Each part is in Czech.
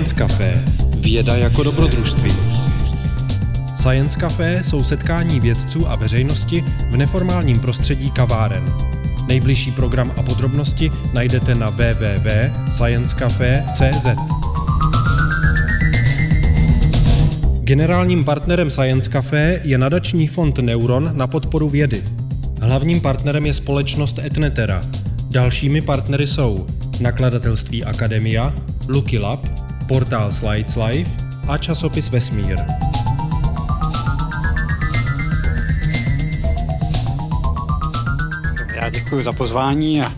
Science Café. Věda jako dobrodružství. Science Café jsou setkání vědců a veřejnosti v neformálním prostředí kaváren. Nejbližší program a podrobnosti najdete na www.sciencecafe.cz. Generálním partnerem Science Café je nadační fond Neuron na podporu vědy. Hlavním partnerem je společnost Etnetera. Dalšími partnery jsou nakladatelství Akademia, Lucky Lab, portál Slides Life a časopis Vesmír. Já děkuji za pozvání a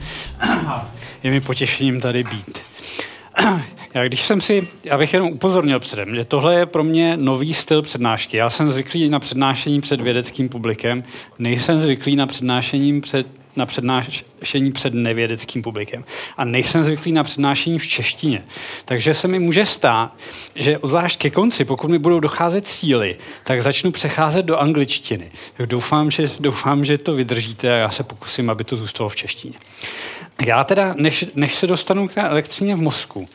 je mi potěšením tady být. Já když jsem si, já bych jenom upozornil předem, že tohle je pro mě nový styl přednášky. Já jsem zvyklý na přednášení před vědeckým publikem, nejsem zvyklý na přednášení před na přednášení před nevědeckým publikem. A nejsem zvyklý na přednášení v češtině. Takže se mi může stát, že zvlášť ke konci, pokud mi budou docházet síly, tak začnu přecházet do angličtiny. Tak doufám, že, doufám, že to vydržíte a já se pokusím, aby to zůstalo v češtině. Já teda, než, než se dostanu k té elektřině v mozku,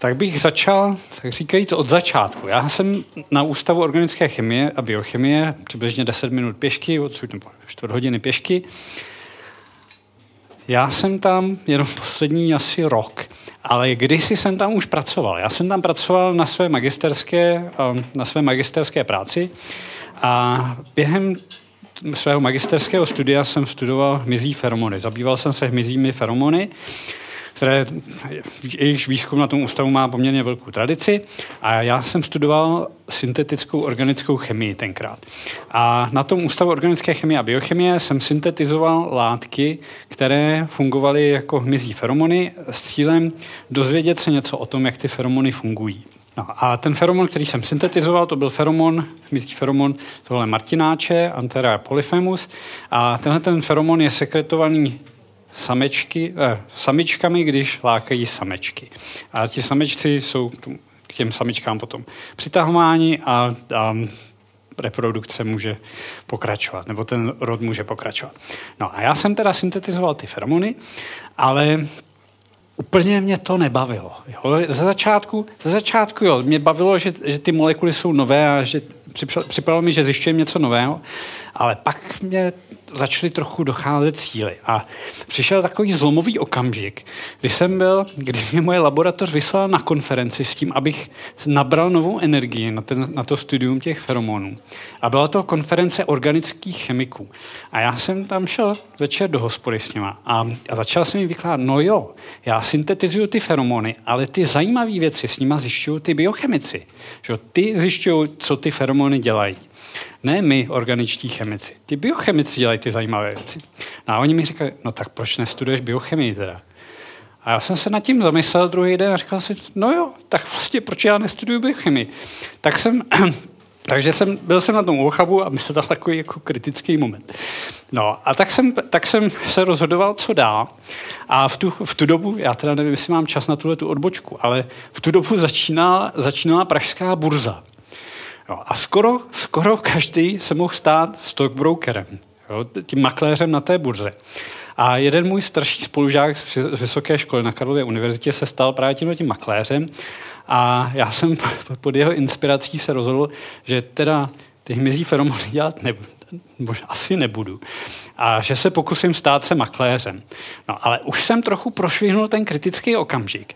tak bych začal, tak říkají to od začátku. Já jsem na Ústavu organické chemie a biochemie, přibližně 10 minut pěšky, odsud nebo čtvrt hodiny pěšky. Já jsem tam jenom poslední asi rok, ale kdysi jsem tam už pracoval. Já jsem tam pracoval na své magisterské, um, na své magisterské práci a během svého magisterského studia jsem studoval hmyzí feromony. Zabýval jsem se hmyzími feromony které jejichž výzkum na tom ústavu má poměrně velkou tradici. A já jsem studoval syntetickou organickou chemii tenkrát. A na tom ústavu organické chemie a biochemie jsem syntetizoval látky, které fungovaly jako hmyzí feromony s cílem dozvědět se něco o tom, jak ty feromony fungují. No a ten feromon, který jsem syntetizoval, to byl feromon, hmyzí feromon tohle martináče, Anthera polyphemus. A tenhle ten feromon je sekretovaný samečky, eh, samičkami, když lákají samečky. A ti samečci jsou k těm samičkám potom přitahováni a, a reprodukce může pokračovat, nebo ten rod může pokračovat. No a já jsem teda syntetizoval ty feromony, ale úplně mě to nebavilo. Jo. Ze začátku, ze začátku jo, mě bavilo, že, že ty molekuly jsou nové a že připadalo mi, že zjišťujeme něco nového, ale pak mě začaly trochu docházet síly. A přišel takový zlomový okamžik, kdy jsem byl, kdy mě moje laboratoř vyslala na konferenci s tím, abych nabral novou energii na, ten, na to studium těch feromonů. A byla to konference organických chemiků. A já jsem tam šel večer do hospody s nima a, a začal jsem jim vykládat, no jo, já syntetizuju ty feromony, ale ty zajímavé věci s nima zjišťují ty biochemici. Že? Ty zjišťují, co ty feromony dělají. Ne my, organičtí chemici. Ty biochemici dělají ty zajímavé věci. No a oni mi říkají, no tak proč nestuduješ biochemii teda? A já jsem se nad tím zamyslel druhý den a říkal si, no jo, tak vlastně proč já nestuduju biochemii? Tak jsem, takže jsem, byl jsem na tom úchabu a byl to takový jako kritický moment. No a tak jsem, tak jsem se rozhodoval, co dál. A v tu, v tu dobu, já teda nevím, jestli mám čas na tuhle tu odbočku, ale v tu dobu začínala, začínala pražská burza. Jo, a skoro, skoro každý se mohl stát stockbrokerem, jo, tím makléřem na té burze. A jeden můj starší spolužák z vysoké školy na Karlově univerzitě se stal právě tímhle tím makléřem a já jsem pod jeho inspirací se rozhodl, že teda ty hmyzí feromony dělat nebudu, možná asi nebudu. A že se pokusím stát se makléřem. No ale už jsem trochu prošvihnul ten kritický okamžik.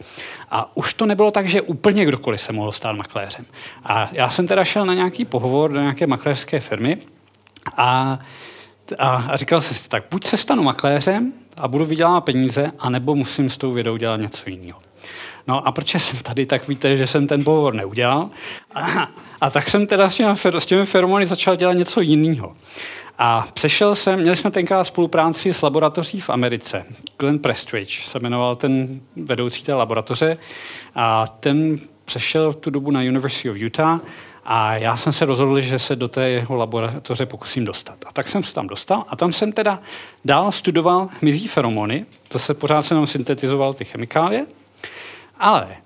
A už to nebylo tak, že úplně kdokoliv se mohl stát makléřem. A já jsem teda šel na nějaký pohovor do nějaké makléřské firmy a, a, a říkal jsem si, tak buď se stanu makléřem a budu vydělávat peníze, anebo musím s tou vědou dělat něco jiného. No a proč jsem tady, tak víte, že jsem ten pohovor neudělal. A, a tak jsem teda s těmi, s těmi feromony začal dělat něco jiného. A přešel jsem, měli jsme tenkrát spolupráci s laboratoří v Americe. Glenn Prestridge se jmenoval ten vedoucí té laboratoře a ten přešel tu dobu na University of Utah a já jsem se rozhodl, že se do té jeho laboratoře pokusím dostat. A tak jsem se tam dostal a tam jsem teda dál studoval hmyzí feromony, zase pořád jsem tam syntetizoval ty chemikálie, ale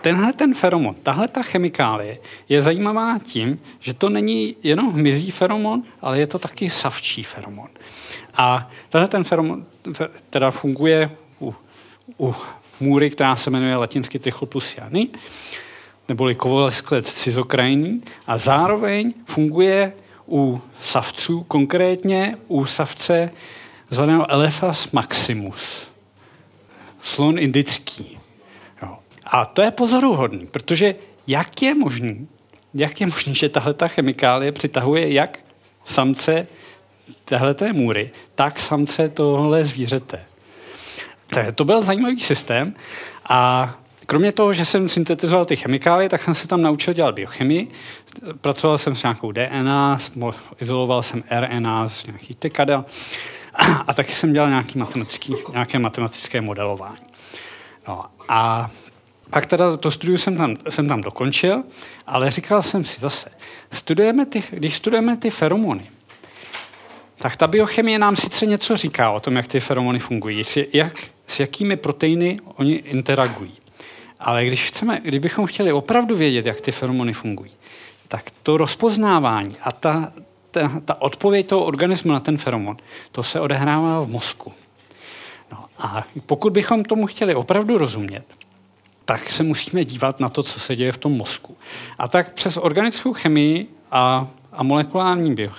tenhle ten feromon, tahle ta chemikálie je zajímavá tím, že to není jenom hmyzí feromon, ale je to taky savčí feromon. A tenhle ten feromon teda funguje u, u můry, která se jmenuje latinsky Trichloplusiany, neboli kovolesklet cizokrajný a zároveň funguje u savců, konkrétně u savce zvaného Elephas maximus, slon indický. Jo. A to je pozoruhodný, protože jak je možný, jak je možný, že tahle ta chemikálie přitahuje jak samce téhleté můry, tak samce tohle zvířete. To byl zajímavý systém a kromě toho, že jsem syntetizoval ty chemikálie, tak jsem se tam naučil dělat biochemii. Pracoval jsem s nějakou DNA, izoloval jsem RNA z nějakých tekada a taky jsem dělal nějaký matematický, nějaké matematické modelování. No a pak teda to studiu jsem tam, jsem tam dokončil, ale říkal jsem si zase, studujeme ty, když studujeme ty feromony, tak ta biochemie nám sice něco říká o tom, jak ty feromony fungují, jak, s jakými proteiny oni interagují. Ale když chceme, kdybychom chtěli opravdu vědět, jak ty feromony fungují, tak to rozpoznávání a ta, ta, ta odpověď toho organismu na ten feromon, to se odehrává v mozku. No a pokud bychom tomu chtěli opravdu rozumět, tak se musíme dívat na to, co se děje v tom mozku. A tak přes organickou chemii a, a molekulární bio,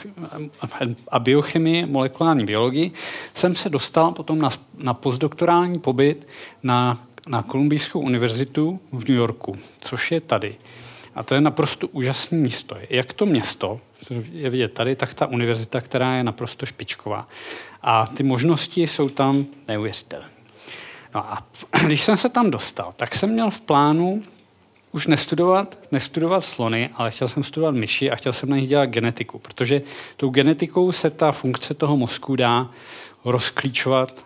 a biochemii, molekulární biologii jsem se dostal potom na, na postdoktorální pobyt na, na Kolumbijskou univerzitu v New Yorku, což je tady. A to je naprosto úžasné místo. Jak to město, je vidět tady, tak ta univerzita, která je naprosto špičková. A ty možnosti jsou tam neuvěřitelné. No a když jsem se tam dostal, tak jsem měl v plánu už nestudovat, nestudovat slony, ale chtěl jsem studovat myši a chtěl jsem na nich dělat genetiku, protože tou genetikou se ta funkce toho mozku dá rozklíčovat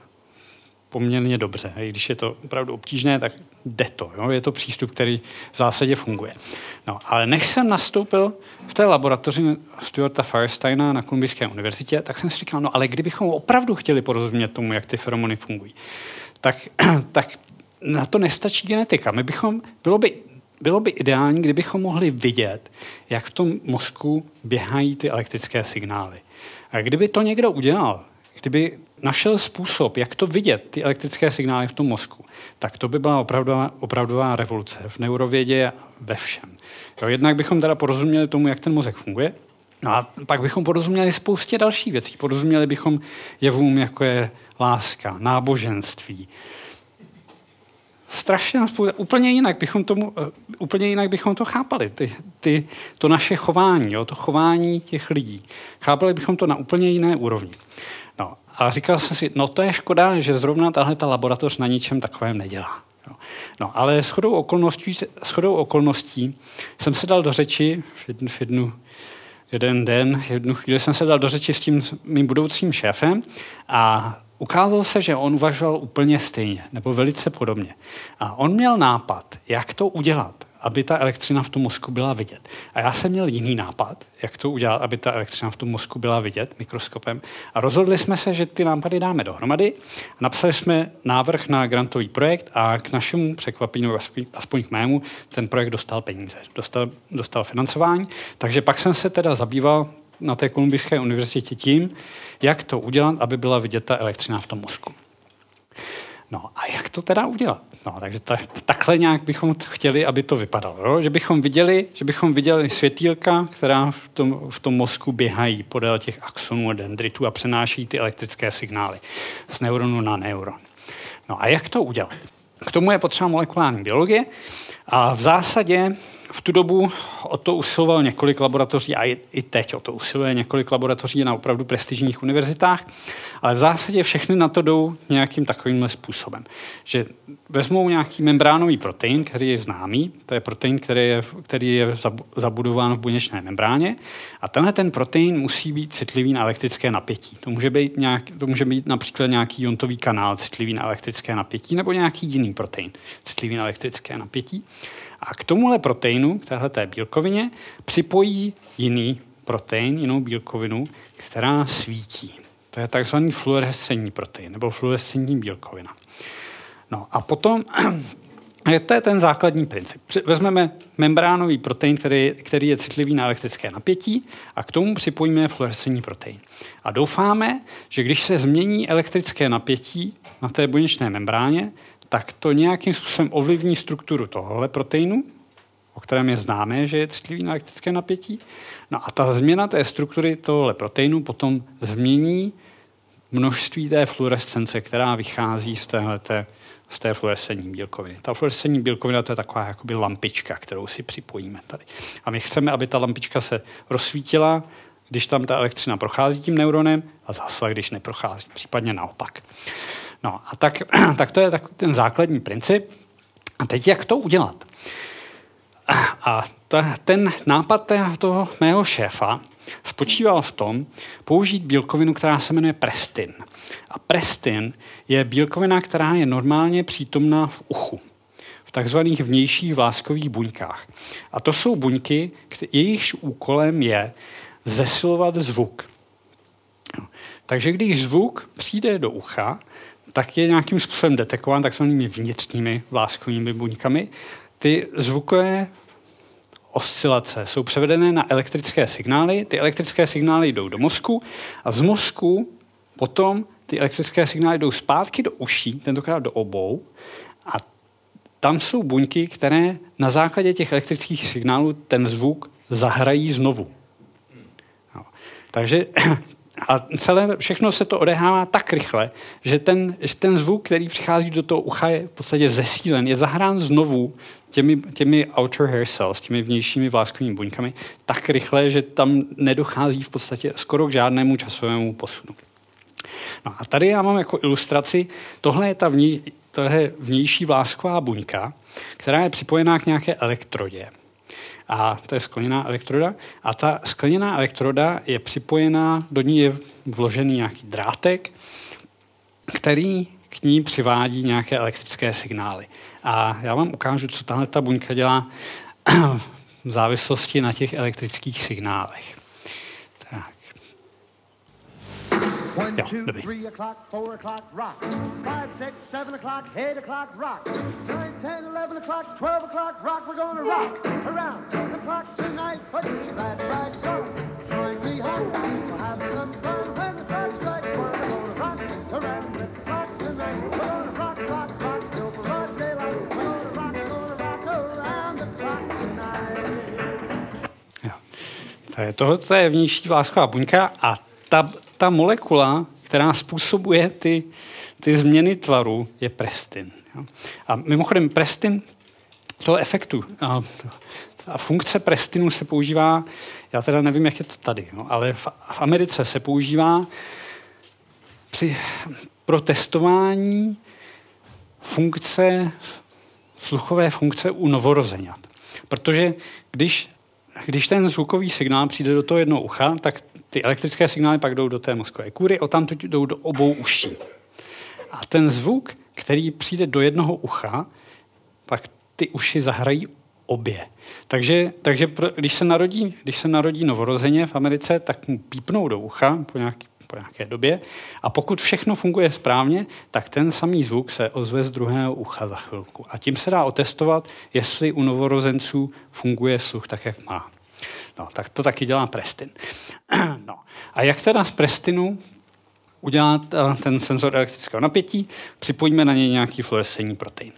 poměrně dobře. I když je to opravdu obtížné, tak jde to. Jo? Je to přístup, který v zásadě funguje. No, ale než jsem nastoupil v té laboratoři Stuarta Firesteina na Kolumbijské univerzitě, tak jsem si říkal, no ale kdybychom opravdu chtěli porozumět tomu, jak ty feromony fungují, tak, tak na to nestačí genetika. My bychom, bylo by, bylo by ideální, kdybychom mohli vidět, jak v tom mozku běhají ty elektrické signály. A kdyby to někdo udělal, kdyby našel způsob, jak to vidět, ty elektrické signály v tom mozku, tak to by byla opravdová, opravdová revoluce v neurovědě ve všem. Jo, jednak bychom teda porozuměli tomu, jak ten mozek funguje, no a pak bychom porozuměli spoustě dalších věcí. Porozuměli bychom jevům, jako je láska, náboženství. Strašně úplně jinak bychom, tomu, eh, úplně jinak bychom to chápali, ty, ty, to naše chování, jo, to chování těch lidí. Chápali bychom to na úplně jiné úrovni. A říkal jsem si, no to je škoda, že zrovna tahle ta laboratoř na ničem takovém nedělá. No, ale shodou okolností, shodou okolností jsem se dal do řeči v jednu, v jednu jeden den, jednu chvíli jsem se dal do řeči s tím mým budoucím šéfem a ukázalo se, že on uvažoval úplně stejně, nebo velice podobně. A on měl nápad, jak to udělat aby ta elektřina v tom mozku byla vidět. A já jsem měl jiný nápad, jak to udělat, aby ta elektřina v tom mozku byla vidět mikroskopem. A rozhodli jsme se, že ty nápady dáme dohromady. Napsali jsme návrh na grantový projekt a k našemu překvapení, aspoň, aspoň k mému, ten projekt dostal peníze, dostal, dostal financování. Takže pak jsem se teda zabýval na té Kolumbijské univerzitě tím, jak to udělat, aby byla vidět ta elektřina v tom mozku. No a jak to teda udělat? No, takže ta, takhle nějak bychom chtěli, aby to vypadalo. Jo? Že bychom viděli, že bychom viděli světýlka, která v tom, v tom mozku běhají podél těch axonů a dendritů a přenáší ty elektrické signály z neuronu na neuron. No a jak to udělat? K tomu je potřeba molekulární biologie a v zásadě v tu dobu o to usiloval několik laboratoří a i teď o to usiluje několik laboratoří na opravdu prestižních univerzitách, ale v zásadě všechny na to jdou nějakým takovýmhle způsobem. Že vezmou nějaký membránový protein, který je známý, to je protein, který je, který je zabudován v buněčné membráně a tenhle ten protein musí být citlivý na elektrické napětí. To může být, nějak, to může být například nějaký jontový kanál citlivý na elektrické napětí nebo nějaký jiný protein citlivý na elektrické napětí. A k tomuhle proteinu, k téhle bílkovině, připojí jiný protein, jinou bílkovinu, která svítí. To je takzvaný fluorescenční protein nebo fluorescenční bílkovina. No a potom, to je ten základní princip. Vezmeme membránový protein, který, který je citlivý na elektrické napětí a k tomu připojíme fluorescenční protein. A doufáme, že když se změní elektrické napětí na té buněčné membráně, tak to nějakým způsobem ovlivní strukturu tohohle proteinu, o kterém je známé, že je citlivý na elektrické napětí. No a ta změna té struktury tohohle proteinu potom změní množství té fluorescence, která vychází z téhleté z té fluorescentní bílkoviny. Ta fluorescentní bílkovina to je taková jakoby lampička, kterou si připojíme tady. A my chceme, aby ta lampička se rozsvítila, když tam ta elektřina prochází tím neuronem a zase, když neprochází, případně naopak. No a tak, tak to je tak ten základní princip. A teď jak to udělat? A ta, ten nápad toho mého šéfa spočíval v tom použít bílkovinu, která se jmenuje prestin. A prestin je bílkovina, která je normálně přítomná v uchu, v takzvaných vnějších vláskových buňkách. A to jsou buňky, jejichž úkolem je zesilovat zvuk. Takže když zvuk přijde do ucha, tak je nějakým způsobem detekován takzvanými vnitřními vláskovými buňkami. Ty zvukové oscilace jsou převedené na elektrické signály. Ty elektrické signály jdou do mozku a z mozku potom ty elektrické signály jdou zpátky do uší, tentokrát do obou, a tam jsou buňky, které na základě těch elektrických signálů ten zvuk zahrají znovu. No. Takže a celé, všechno se to odehrává tak rychle, že ten, že ten zvuk, který přichází do toho ucha, je v podstatě zesílen, je zahrán znovu těmi, těmi outer hair cells, těmi vnějšími vláskovými buňkami, tak rychle, že tam nedochází v podstatě skoro k žádnému časovému posunu. No a tady já mám jako ilustraci, tohle je ta vní, tohle je vnější vlásková buňka, která je připojená k nějaké elektrodě. A to je skleněná elektroda. A ta skleněná elektroda je připojená, do ní je vložený nějaký drátek, který k ní přivádí nějaké elektrické signály. A já vám ukážu, co tahle ta buňka dělá v závislosti na těch elektrických signálech. One, jo, two, three o'clock, four o'clock, rock. Five, six, seven o'clock, eight o'clock, rock. Nine, ten, eleven o'clock, twelve o'clock, rock. We're gonna rock around the clock tonight. Put your glad rags on. Join me home. We'll have some fun when the clock strikes one. We're gonna rock around the clock tonight. We're gonna rock, rock, rock till broad daylight. We're gonna rock, gonna rock around the clock tonight. Jo. Tohle je vnější vlásková buňka a ta ta molekula, která způsobuje ty, ty změny tvaru, je prestin. A mimochodem prestin toho efektu, a, a funkce prestinu se používá, já teda nevím, jak je to tady, no, ale v, v Americe se používá při, pro testování funkce, sluchové funkce u novorozenat. Protože když, když ten zvukový signál přijde do toho jednoho ucha, tak ty elektrické signály pak jdou do té mozkové kůry, tam jdou do obou uší. A ten zvuk, který přijde do jednoho ucha, pak ty uši zahrají obě. Takže, takže pro, když, se narodí, když se narodí novorozeně v Americe, tak mu pípnou do ucha po, nějaký, po nějaké době a pokud všechno funguje správně, tak ten samý zvuk se ozve z druhého ucha za chvilku. A tím se dá otestovat, jestli u novorozenců funguje sluch tak, jak má. No, tak to taky dělá Prestin. no. A jak teda z Prestinu udělat eh, ten senzor elektrického napětí? Připojíme na něj nějaký fluorescentní protein.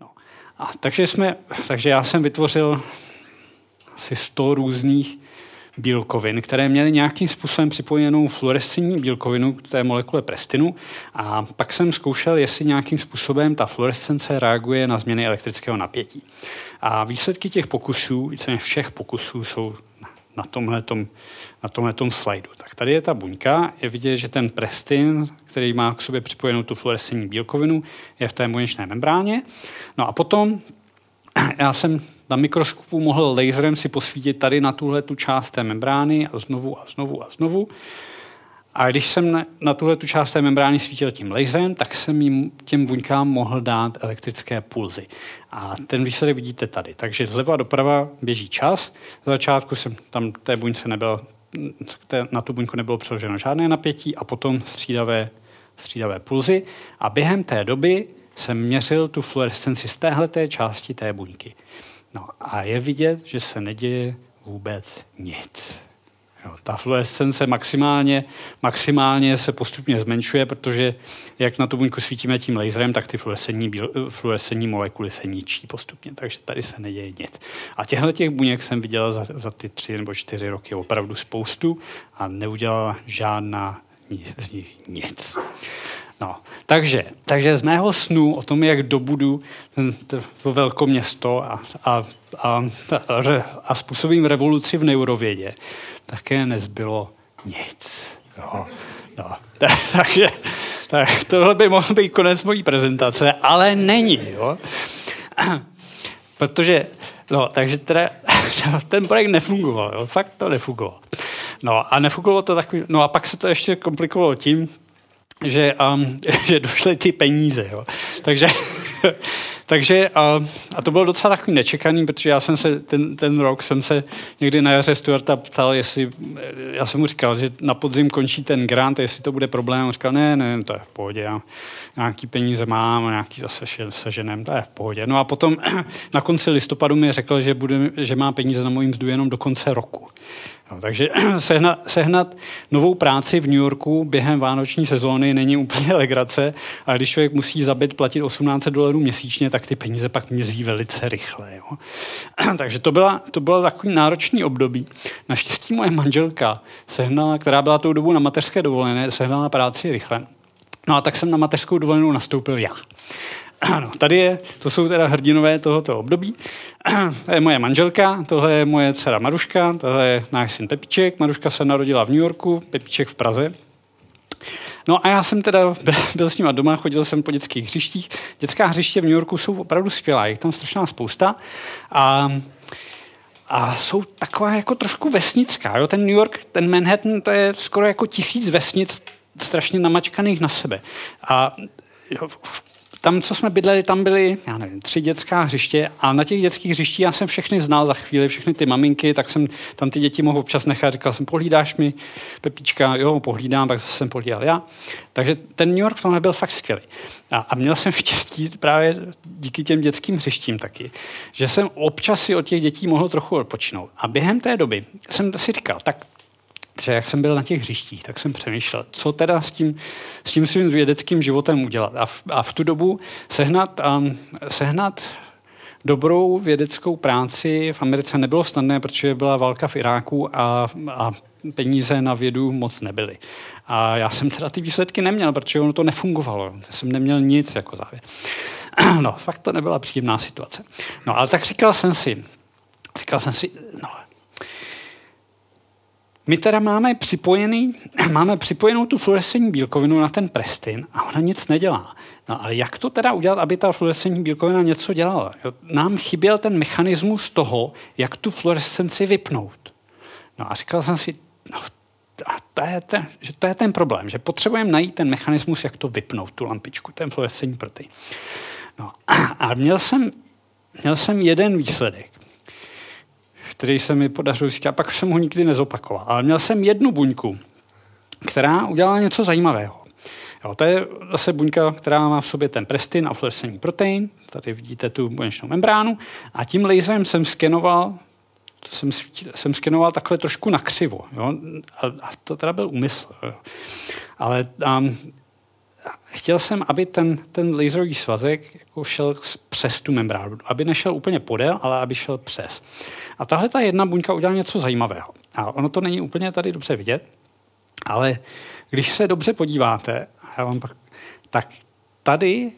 No. A takže, jsme, takže já jsem vytvořil asi 100 různých bílkovin, které měly nějakým způsobem připojenou fluorescentní bílkovinu k té molekule prestinu a pak jsem zkoušel, jestli nějakým způsobem ta fluorescence reaguje na změny elektrického napětí. A výsledky těch pokusů, víceméně všech pokusů, jsou na tomhle na tomhletom slajdu. Tak tady je ta buňka, je vidět, že ten prestin, který má k sobě připojenou tu fluorescentní bílkovinu, je v té buněčné membráně. No a potom já jsem na mikroskopu mohl laserem si posvítit tady na tuhle tu část té membrány a znovu a znovu a znovu. A když jsem na tuhle tu část té membrány svítil tím laserem, tak jsem jim, těm buňkám mohl dát elektrické pulzy. A ten výsledek vidíte tady. Takže zleva doprava běží čas. Z začátku jsem tam té buňce nebyl, na tu buňku nebylo přeloženo žádné napětí a potom střídavé, střídavé pulzy. A během té doby jsem měřil tu fluorescenci z téhleté části té buňky. No a je vidět, že se neděje vůbec nic. Jo, ta fluorescence maximálně, maximálně se postupně zmenšuje, protože jak na tu buňku svítíme tím laserem, tak ty fluorescentní, fluorescentní molekuly se ničí postupně, takže tady se neděje nic. A těchto těch buněk jsem viděl za, za ty tři nebo čtyři roky opravdu spoustu a neudělala žádná z nich nic. No, takže, takže z mého snu o tom, jak dobudu to velkoměsto a, a, a, a způsobím revoluci v neurovědě, také nezbylo nic. Jo. No, takže tak tohle by mohl být konec mojí prezentace, ale není. Jo? Protože, no, takže teda, ten projekt nefungoval, jo? fakt to nefungovalo. No a nefungovalo to takový, no a pak se to ještě komplikovalo tím, že, um, že došly ty peníze. Jo. Takže, takže a, a to bylo docela takový nečekaný, protože já jsem se ten, ten rok jsem se někdy na jaře Stuarta ptal, jestli, já jsem mu říkal, že na podzim končí ten grant, jestli to bude problém. On říkal, ne, ne, to je v pohodě, já nějaký peníze mám, nějaký zase seženem, to je v pohodě. No a potom na konci listopadu mi řekl, že, bude, že má peníze na mojí mzdu jenom do konce roku. No, takže sehnat, sehnat novou práci v New Yorku během vánoční sezóny není úplně legrace, ale když člověk musí zabit platit 18 dolarů měsíčně, tak ty peníze pak mizí velice rychle. Jo. takže to byla, to bylo takový náročný období. Naštěstí moje manželka sehnala, která byla tou dobu na mateřské dovolené, sehnala práci rychle. No a tak jsem na mateřskou dovolenou nastoupil já. Ano, tady je, to jsou teda hrdinové tohoto období. To je moje manželka, tohle je moje dcera Maruška, tohle je náš syn Pepiček. Maruška se narodila v New Yorku, Pepiček v Praze. No a já jsem teda byl s nima doma, chodil jsem po dětských hřištích. Dětská hřiště v New Yorku jsou opravdu skvělá, je tam strašná spousta. A a jsou taková jako trošku vesnická. Jo? Ten New York, ten Manhattan, to je skoro jako tisíc vesnic strašně namačkaných na sebe. A jo, tam, co jsme bydleli, tam byly, já nevím, tři dětská hřiště a na těch dětských hřištích já jsem všechny znal za chvíli, všechny ty maminky, tak jsem tam ty děti mohl občas nechat, říkal jsem, pohlídáš mi, Pepička, jo, pohlídám, pak zase jsem pohlídal já. Takže ten New York v tomhle byl fakt skvělý. A, a měl jsem štěstí právě díky těm dětským hřištím taky, že jsem občas si od těch dětí mohl trochu odpočinout. A během té doby jsem si říkal, tak třeba jak jsem byl na těch hřištích, tak jsem přemýšlel, co teda s tím, s tím svým vědeckým životem udělat. A v, a v tu dobu sehnat, um, sehnat dobrou vědeckou práci v Americe nebylo snadné, protože byla válka v Iráku a, a peníze na vědu moc nebyly. A já jsem teda ty výsledky neměl, protože ono to nefungovalo. Já jsem neměl nic jako závěr. No, fakt to nebyla příjemná situace. No, ale tak říkal jsem si, říkal jsem si, no, my teda máme, připojený, máme připojenou tu fluorescentní bílkovinu na ten prestin a ona nic nedělá. No ale jak to teda udělat, aby ta fluorescentní bílkovina něco dělala? Jo, nám chyběl ten mechanismus toho, jak tu fluorescenci vypnout. No a říkal jsem si, no, a to je ten, že to je ten problém, že potřebujeme najít ten mechanismus, jak to vypnout, tu lampičku, ten fluorescentní protein. No a měl jsem, měl jsem jeden výsledek který se mi podařilo získat, pak jsem ho nikdy nezopakoval. Ale měl jsem jednu buňku, která udělala něco zajímavého. Jo, to je zase buňka, která má v sobě ten prestin a fluorescentní protein. Tady vidíte tu buněčnou membránu. A tím laserem jsem skenoval to jsem, jsem skenoval takhle trošku nakřivo. Jo? A, a to teda byl úmysl. Jo? Ale um, chtěl jsem, aby ten, ten laserový svazek jako šel přes tu membránu. Aby nešel úplně podél, ale aby šel přes. A tahle ta jedna buňka udělala něco zajímavého. A ono to není úplně tady dobře vidět, ale když se dobře podíváte, já vám pak, tak tady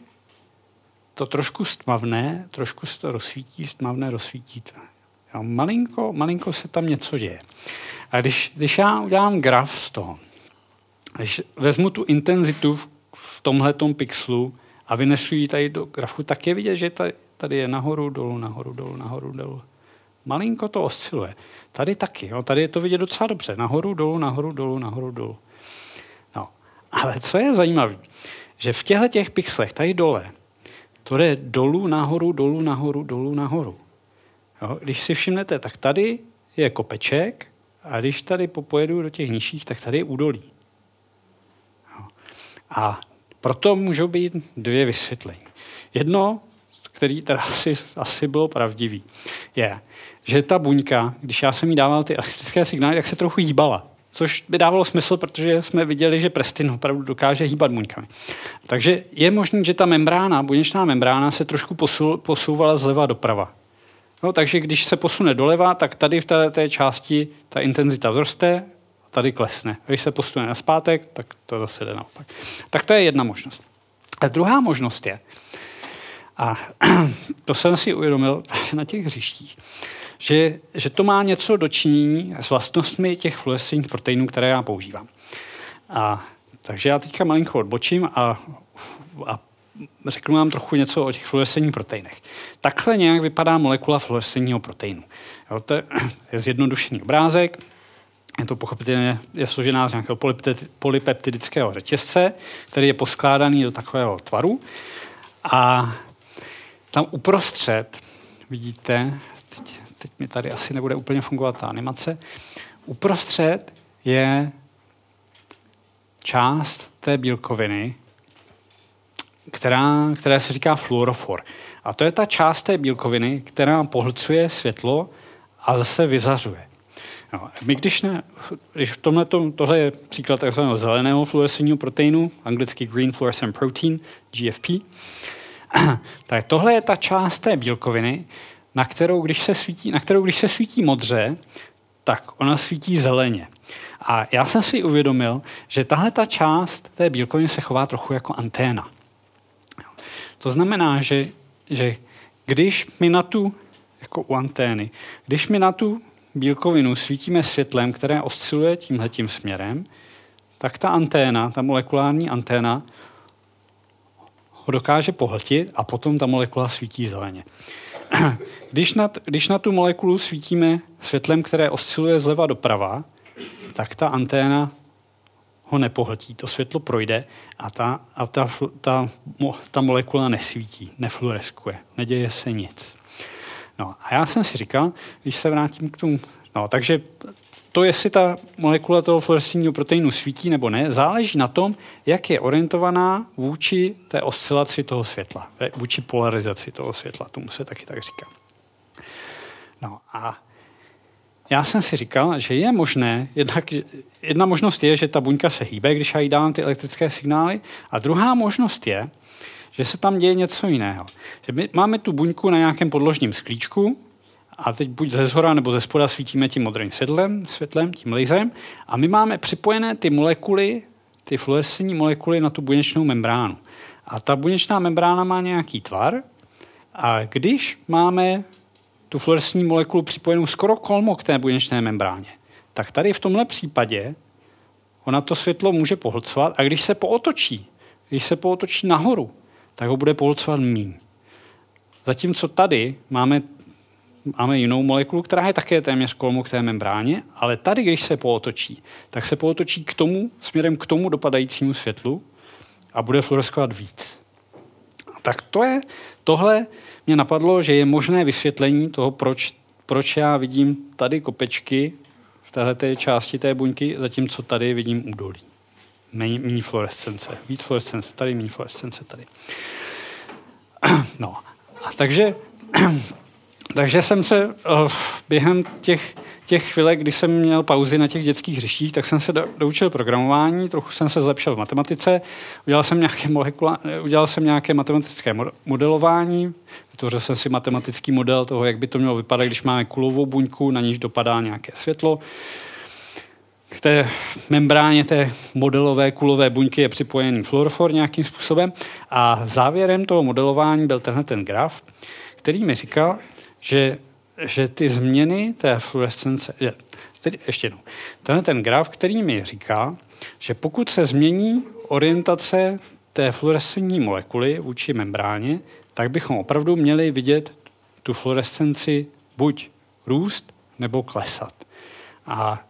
to trošku stmavné, trošku se to rozsvítí, stmavné rozsvítí. Jo, malinko, malinko se tam něco děje. A když, když já udělám graf z toho, když vezmu tu intenzitu v, tomhle pixelu a vynesu ji tady do grafu, tak je vidět, že tady, tady je nahoru, dolů, nahoru, dolů, nahoru, dolů. Malinko to osciluje. Tady taky. Jo. Tady je to vidět docela dobře. Nahoru, dolů, nahoru, dolů, nahoru, dolů. No. Ale co je zajímavé, že v těchto těch pixlech tady dole, to jde dolů, nahoru, dolů, nahoru, dolů, nahoru. Jo. Když si všimnete, tak tady je kopeček a když tady popojedu do těch nižších, tak tady je údolí. Jo. A proto můžou být dvě vysvětlení. Jedno, který teda asi, asi bylo pravdivý, je, že ta buňka, když já jsem jí dával ty elektrické signály, tak se trochu hýbala. Což by dávalo smysl, protože jsme viděli, že prestin opravdu dokáže hýbat buňkami. Takže je možné, že ta membrána, buněčná membrána se trošku posouvala zleva doprava. No, takže když se posune doleva, tak tady v té, té části ta intenzita vzroste, tady klesne. Když se posune na zpátek, tak to zase jde naopak. Tak to je jedna možnost. A druhá možnost je, a to jsem si uvědomil na těch hřištích, že, že to má něco dočinění s vlastnostmi těch fluorescentních proteinů, které já používám. A, takže já teďka malinko odbočím a, a řeknu vám trochu něco o těch fluorescentních proteinech. Takhle nějak vypadá molekula fluorescentního proteinu. Jo, to je zjednodušený obrázek. Je to pochopitelně je složená z nějakého polypeptidického řetězce, který je poskládaný do takového tvaru. A tam uprostřed vidíte, teď, teď mi tady asi nebude úplně fungovat ta animace, uprostřed je část té bílkoviny, která, která se říká fluorofor. A to je ta část té bílkoviny, která pohlcuje světlo a zase vyzařuje. No, my když, ne, když v tomhle, tohle je příklad takzvaného zeleného fluorescentního proteinu, anglicky Green Fluorescent Protein, GFP, tak tohle je ta část té bílkoviny, na kterou, když se svítí, na kterou, když se svítí modře, tak ona svítí zeleně. A já jsem si uvědomil, že tahle ta část té bílkoviny se chová trochu jako anténa. To znamená, že, že když my na tu, jako u antény, když my na tu bílkovinu svítíme světlem, které osciluje tímhletím směrem, tak ta anténa, ta molekulární anténa, ho dokáže pohltit a potom ta molekula svítí zeleně. Když na, když na tu molekulu svítíme světlem, které osciluje zleva doprava, tak ta anténa ho nepohltí. To světlo projde a ta, a ta, ta, ta molekula nesvítí, nefluoreskuje, neděje se nic. No a já jsem si říkal, když se vrátím k tomu, no takže to, jestli ta molekula toho fluorescentního proteinu svítí nebo ne, záleží na tom, jak je orientovaná vůči té oscilaci toho světla, vůči polarizaci toho světla, tomu se taky tak říká. No a já jsem si říkal, že je možné, jednak, jedna možnost je, že ta buňka se hýbe, když já jí dám ty elektrické signály, a druhá možnost je, že se tam děje něco jiného. Že my máme tu buňku na nějakém podložním sklíčku, a teď buď ze zhora nebo ze spoda svítíme tím modrým světlem, světlem, tím laserem, a my máme připojené ty molekuly, ty fluorescentní molekuly na tu buněčnou membránu. A ta buněčná membrána má nějaký tvar, a když máme tu fluorescentní molekulu připojenou skoro kolmo k té buněčné membráně, tak tady v tomhle případě ona to světlo může pohlcovat a když se pootočí, když se pootočí nahoru, tak ho bude pohlcovat míň. Zatímco tady máme, máme jinou molekulu, která je také téměř kolmo k té membráně, ale tady, když se pootočí, tak se pootočí k tomu, směrem k tomu dopadajícímu světlu a bude fluoreskovat víc. Tak to je, tohle mě napadlo, že je možné vysvětlení toho, proč, proč já vidím tady kopečky v této části té buňky, zatímco tady vidím údolí. Méně, méně fluorescence. Víc fluorescence tady, méně fluorescence tady. No, a takže, takže jsem se uh, během těch těch chvílek, kdy jsem měl pauzy na těch dětských hřištích, tak jsem se doučil programování, trochu jsem se zlepšil v matematice, udělal jsem nějaké, molekula, udělal jsem nějaké matematické modelování, vytvořil jsem si matematický model toho, jak by to mělo vypadat, když máme kulovou buňku, na níž dopadá nějaké světlo. K té membráně té modelové kulové buňky je připojený fluorofor nějakým způsobem a závěrem toho modelování byl tenhle ten graf, který mi říkal, že že ty změny té fluorescence, je, tedy ještě jednou, tenhle ten graf, který mi říká, že pokud se změní orientace té fluorescentní molekuly vůči membráně, tak bychom opravdu měli vidět tu fluorescenci buď růst nebo klesat. A,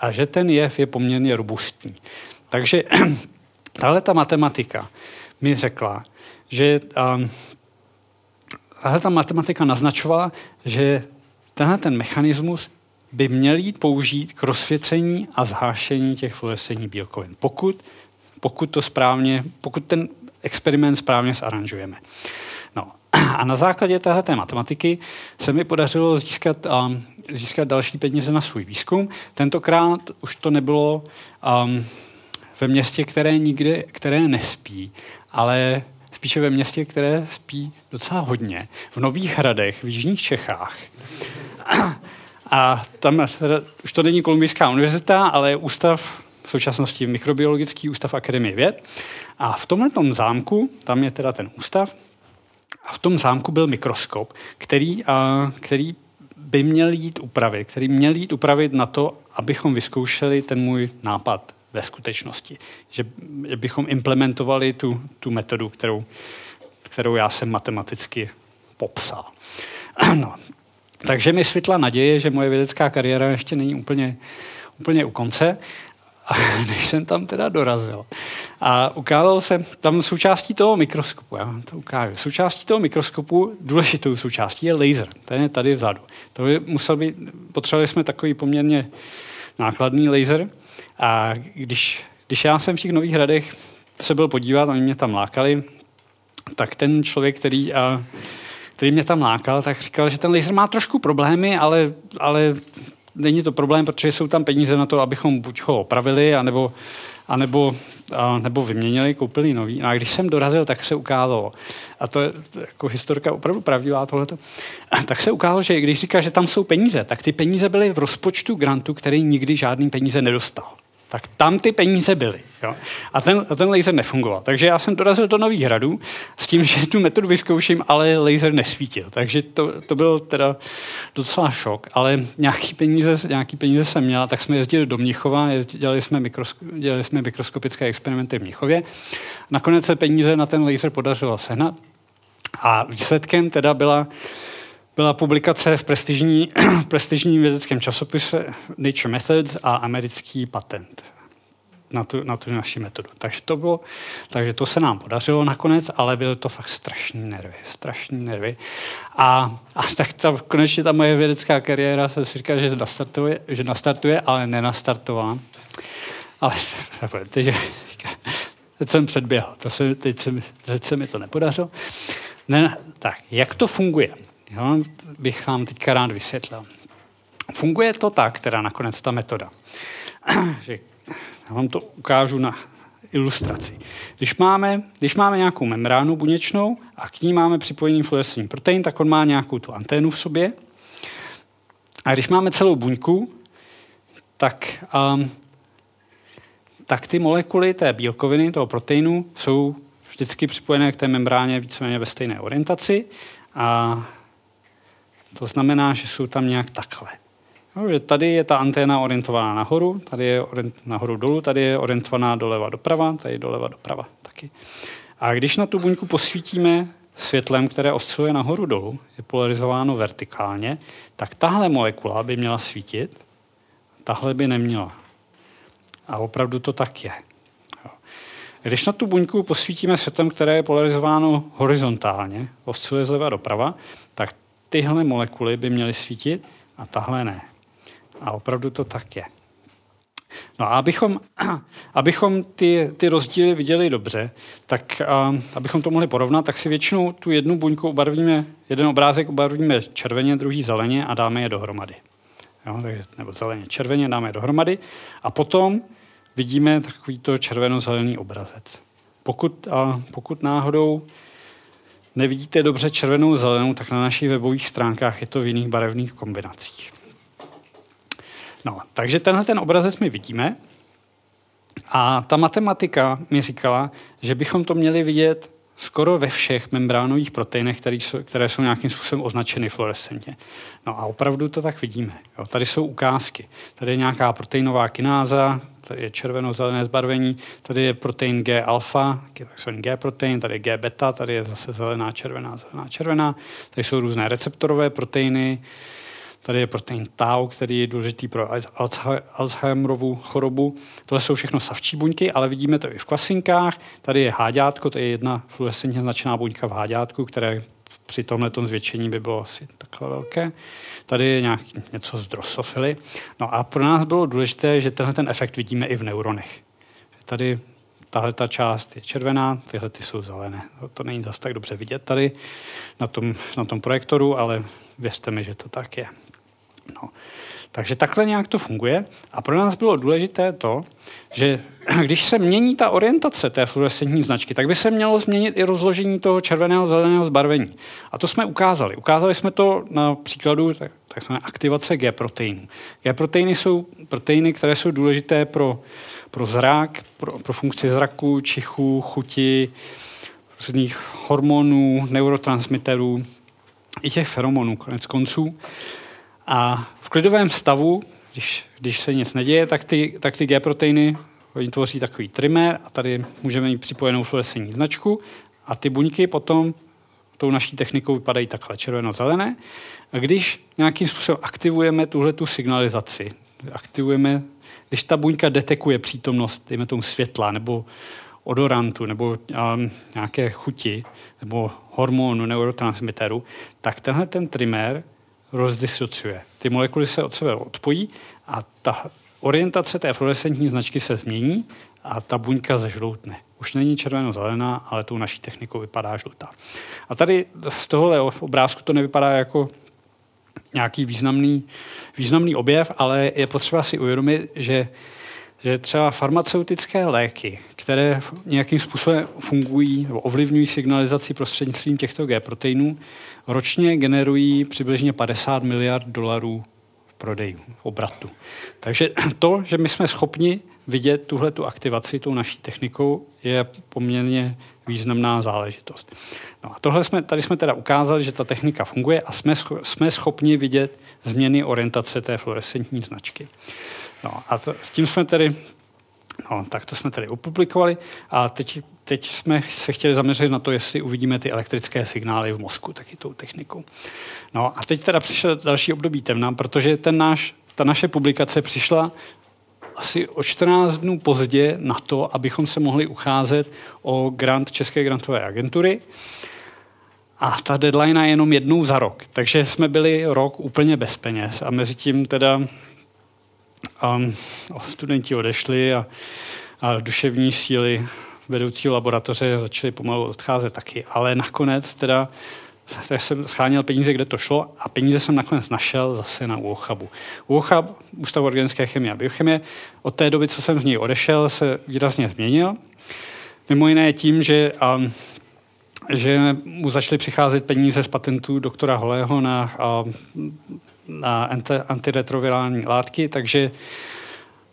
a že ten jev je poměrně robustní. Takže tahle ta matematika mi řekla, že um, tahle ta matematika naznačovala, že tenhle ten mechanismus by měl jít použít k rozsvěcení a zhášení těch fluorescentních bílkovin. Pokud, pokud to správně, pokud ten experiment správně zaranžujeme. No. A na základě této matematiky se mi podařilo získat, um, získat další peníze na svůj výzkum. Tentokrát už to nebylo um, ve městě, které nikdy, které nespí, ale spíše ve městě, které spí docela hodně, v Nových Hradech, v Jižních Čechách. A tam už to není Kolumbijská univerzita, ale je ústav, v současnosti mikrobiologický ústav Akademie věd. A v tomhle zámku, tam je teda ten ústav, a v tom zámku byl mikroskop, který, a, který by měl jít upravit, který měl jít upravit na to, abychom vyzkoušeli ten můj nápad ve skutečnosti. Že, bychom implementovali tu, tu metodu, kterou, kterou já jsem matematicky popsal. No. Takže mi světla naděje, že moje vědecká kariéra ještě není úplně, úplně u konce. A než jsem tam teda dorazil. A ukázal jsem tam součástí toho mikroskopu, já to ukážu. Součástí toho mikroskopu, důležitou součástí je laser. Ten je tady vzadu. To by musel být, potřebovali jsme takový poměrně nákladný laser. A když, když já jsem v těch Nových hradech se byl podívat, oni mě tam lákali, tak ten člověk, který, a, který mě tam lákal, tak říkal, že ten laser má trošku problémy, ale, ale není to problém, protože jsou tam peníze na to, abychom buď ho opravili, anebo, anebo, a, nebo vyměnili, koupili nový. A když jsem dorazil, tak se ukázalo, a to je jako historka opravdu pravdivá tohleto, tak se ukázalo, že když říká, že tam jsou peníze, tak ty peníze byly v rozpočtu grantu, který nikdy žádný peníze nedostal tak tam ty peníze byly. Jo? A, ten, ten laser nefungoval. Takže já jsem dorazil do Nových hradů s tím, že tu metodu vyzkouším, ale laser nesvítil. Takže to, to byl teda docela šok. Ale nějaký peníze, nějaký peníze jsem měla, tak jsme jezdili do Mnichova, dělali jsme, mikrosko, dělali jsme mikroskopické experimenty v Mnichově. Nakonec se peníze na ten laser podařilo sehnat. A výsledkem teda byla byla publikace v prestižní, prestižním vědeckém časopise Nature Methods a americký patent na tu, na tu naši metodu. Takže to, bylo, takže to se nám podařilo nakonec, ale byly to fakt strašní nervy, strašní nervy. A, a tak ta, konečně ta moje vědecká kariéra se si říká, že nastartuje, že nastartuje ale nenastartovala. Ale že teď jsem předběhl, to se, teď, se, teď se mi to nepodařilo. Ne, tak, jak to funguje? Jo, bych vám teďka rád vysvětlil. Funguje to tak, teda nakonec ta metoda, že já vám to ukážu na ilustraci. Když máme, když máme nějakou membránu buněčnou a k ní máme připojený fluorescentní protein, tak on má nějakou tu anténu v sobě. A když máme celou buňku, tak, um, tak ty molekuly té bílkoviny, toho proteinu, jsou vždycky připojené k té membráně víceméně ve stejné orientaci. A to znamená, že jsou tam nějak takhle. No, že tady je ta anténa orientovaná nahoru, tady je nahoru dolů, tady je orientovaná doleva doprava, tady doleva doprava taky. A když na tu buňku posvítíme světlem, které osciluje nahoru dolů, je polarizováno vertikálně, tak tahle molekula by měla svítit, tahle by neměla. A opravdu to tak je. Když na tu buňku posvítíme světlem, které je polarizováno horizontálně, osciluje zleva doprava, tyhle molekuly by měly svítit a tahle ne. A opravdu to tak je. No a abychom, abychom ty, ty rozdíly viděli dobře, tak abychom to mohli porovnat, tak si většinou tu jednu buňku ubarvíme, jeden obrázek ubarvíme červeně, druhý zeleně a dáme je dohromady. Jo, takže, nebo zeleně, červeně dáme je dohromady a potom vidíme takovýto červeno-zelený obrazec. Pokud, uh, pokud náhodou nevidíte dobře červenou zelenou, tak na našich webových stránkách je to v jiných barevných kombinacích. No, takže tenhle ten obrazec my vidíme a ta matematika mi říkala, že bychom to měli vidět skoro ve všech membránových proteinech, které jsou, které jsou nějakým způsobem označeny fluorescentně. No a opravdu to tak vidíme. Jo, tady jsou ukázky. Tady je nějaká proteinová kináza, tady je červeno-zelené zbarvení, tady je protein G-alfa, takzvaný G-protein, tady je G-beta, tady je zase zelená, červená, zelená, červená. Tady jsou různé receptorové proteiny, Tady je protein tau, který je důležitý pro Alzheimerovu chorobu. Tohle jsou všechno savčí buňky, ale vidíme to i v kvasinkách. Tady je háďátko, to je jedna fluorescentně značená buňka v háďátku, které při tomhle zvětšení by bylo asi takhle velké. Tady je nějaký, něco z drosofily. No a pro nás bylo důležité, že tenhle ten efekt vidíme i v neuronech. Tady tahle ta část je červená, tyhle ty jsou zelené. To není zase tak dobře vidět tady na tom, na tom projektoru, ale věřte mi, že to tak je. No. Takže takhle nějak to funguje. A pro nás bylo důležité to, že když se mění ta orientace té fluorescentní značky, tak by se mělo změnit i rozložení toho červeného zeleného zbarvení. A to jsme ukázali. Ukázali jsme to na příkladu takzvané aktivace G-proteinů. G-proteiny jsou proteiny, které jsou důležité pro, pro zrak, pro, pro funkci zraku, čichu, chuti, různých hormonů, neurotransmiterů, i těch feromonů konec konců. A v klidovém stavu, když, když se nic neděje, tak ty, tak ty G-proteiny oni tvoří takový trimer a tady můžeme mít připojenou fluorescentní značku a ty buňky potom tou naší technikou vypadají takhle červeno-zelené. A když nějakým způsobem aktivujeme tuhle tu signalizaci, aktivujeme, když ta buňka detekuje přítomnost, dejme tomu světla, nebo odorantu, nebo um, nějaké chuti, nebo hormonu, neurotransmiteru, tak tenhle ten trimer rozdisociuje. Ty molekuly se od sebe odpojí a ta orientace té fluorescentní značky se změní a ta buňka zežloutne. Už není červeno-zelená, ale tou naší technikou vypadá žlutá. A tady z tohohle obrázku to nevypadá jako nějaký významný, významný objev, ale je potřeba si uvědomit, že že třeba farmaceutické léky, které nějakým způsobem fungují nebo ovlivňují signalizaci prostřednictvím těchto G-proteinů, ročně generují přibližně 50 miliard dolarů v prodejů, v obratu. Takže to, že my jsme schopni vidět tuhle tu aktivaci tou naší technikou, je poměrně významná záležitost. No a tohle jsme, tady jsme teda ukázali, že ta technika funguje a jsme, jsme schopni vidět změny orientace té fluorescentní značky. No a to, s tím jsme tedy No, tak to jsme tady opublikovali a teď, teď jsme se chtěli zaměřit na to, jestli uvidíme ty elektrické signály v mozku taky tou technikou. No a teď teda přišel další období temna, protože ten náš, ta naše publikace přišla asi o 14 dnů pozdě na to, abychom se mohli ucházet o grant České grantové agentury. A ta deadline je jenom jednou za rok. Takže jsme byli rok úplně bez peněz. A mezi tím teda um, studenti odešli a, a duševní síly vedoucí laboratoře začaly pomalu odcházet taky. Ale nakonec teda tak jsem scháněl peníze, kde to šlo a peníze jsem nakonec našel zase na UOCHABu. UOCHAB, Ústav organické chemie a biochemie, od té doby, co jsem z něj odešel, se výrazně změnil. Mimo jiné tím, že, um, že mu začaly přicházet peníze z patentů doktora Holého na, um, na anti, antiretrovirální látky, takže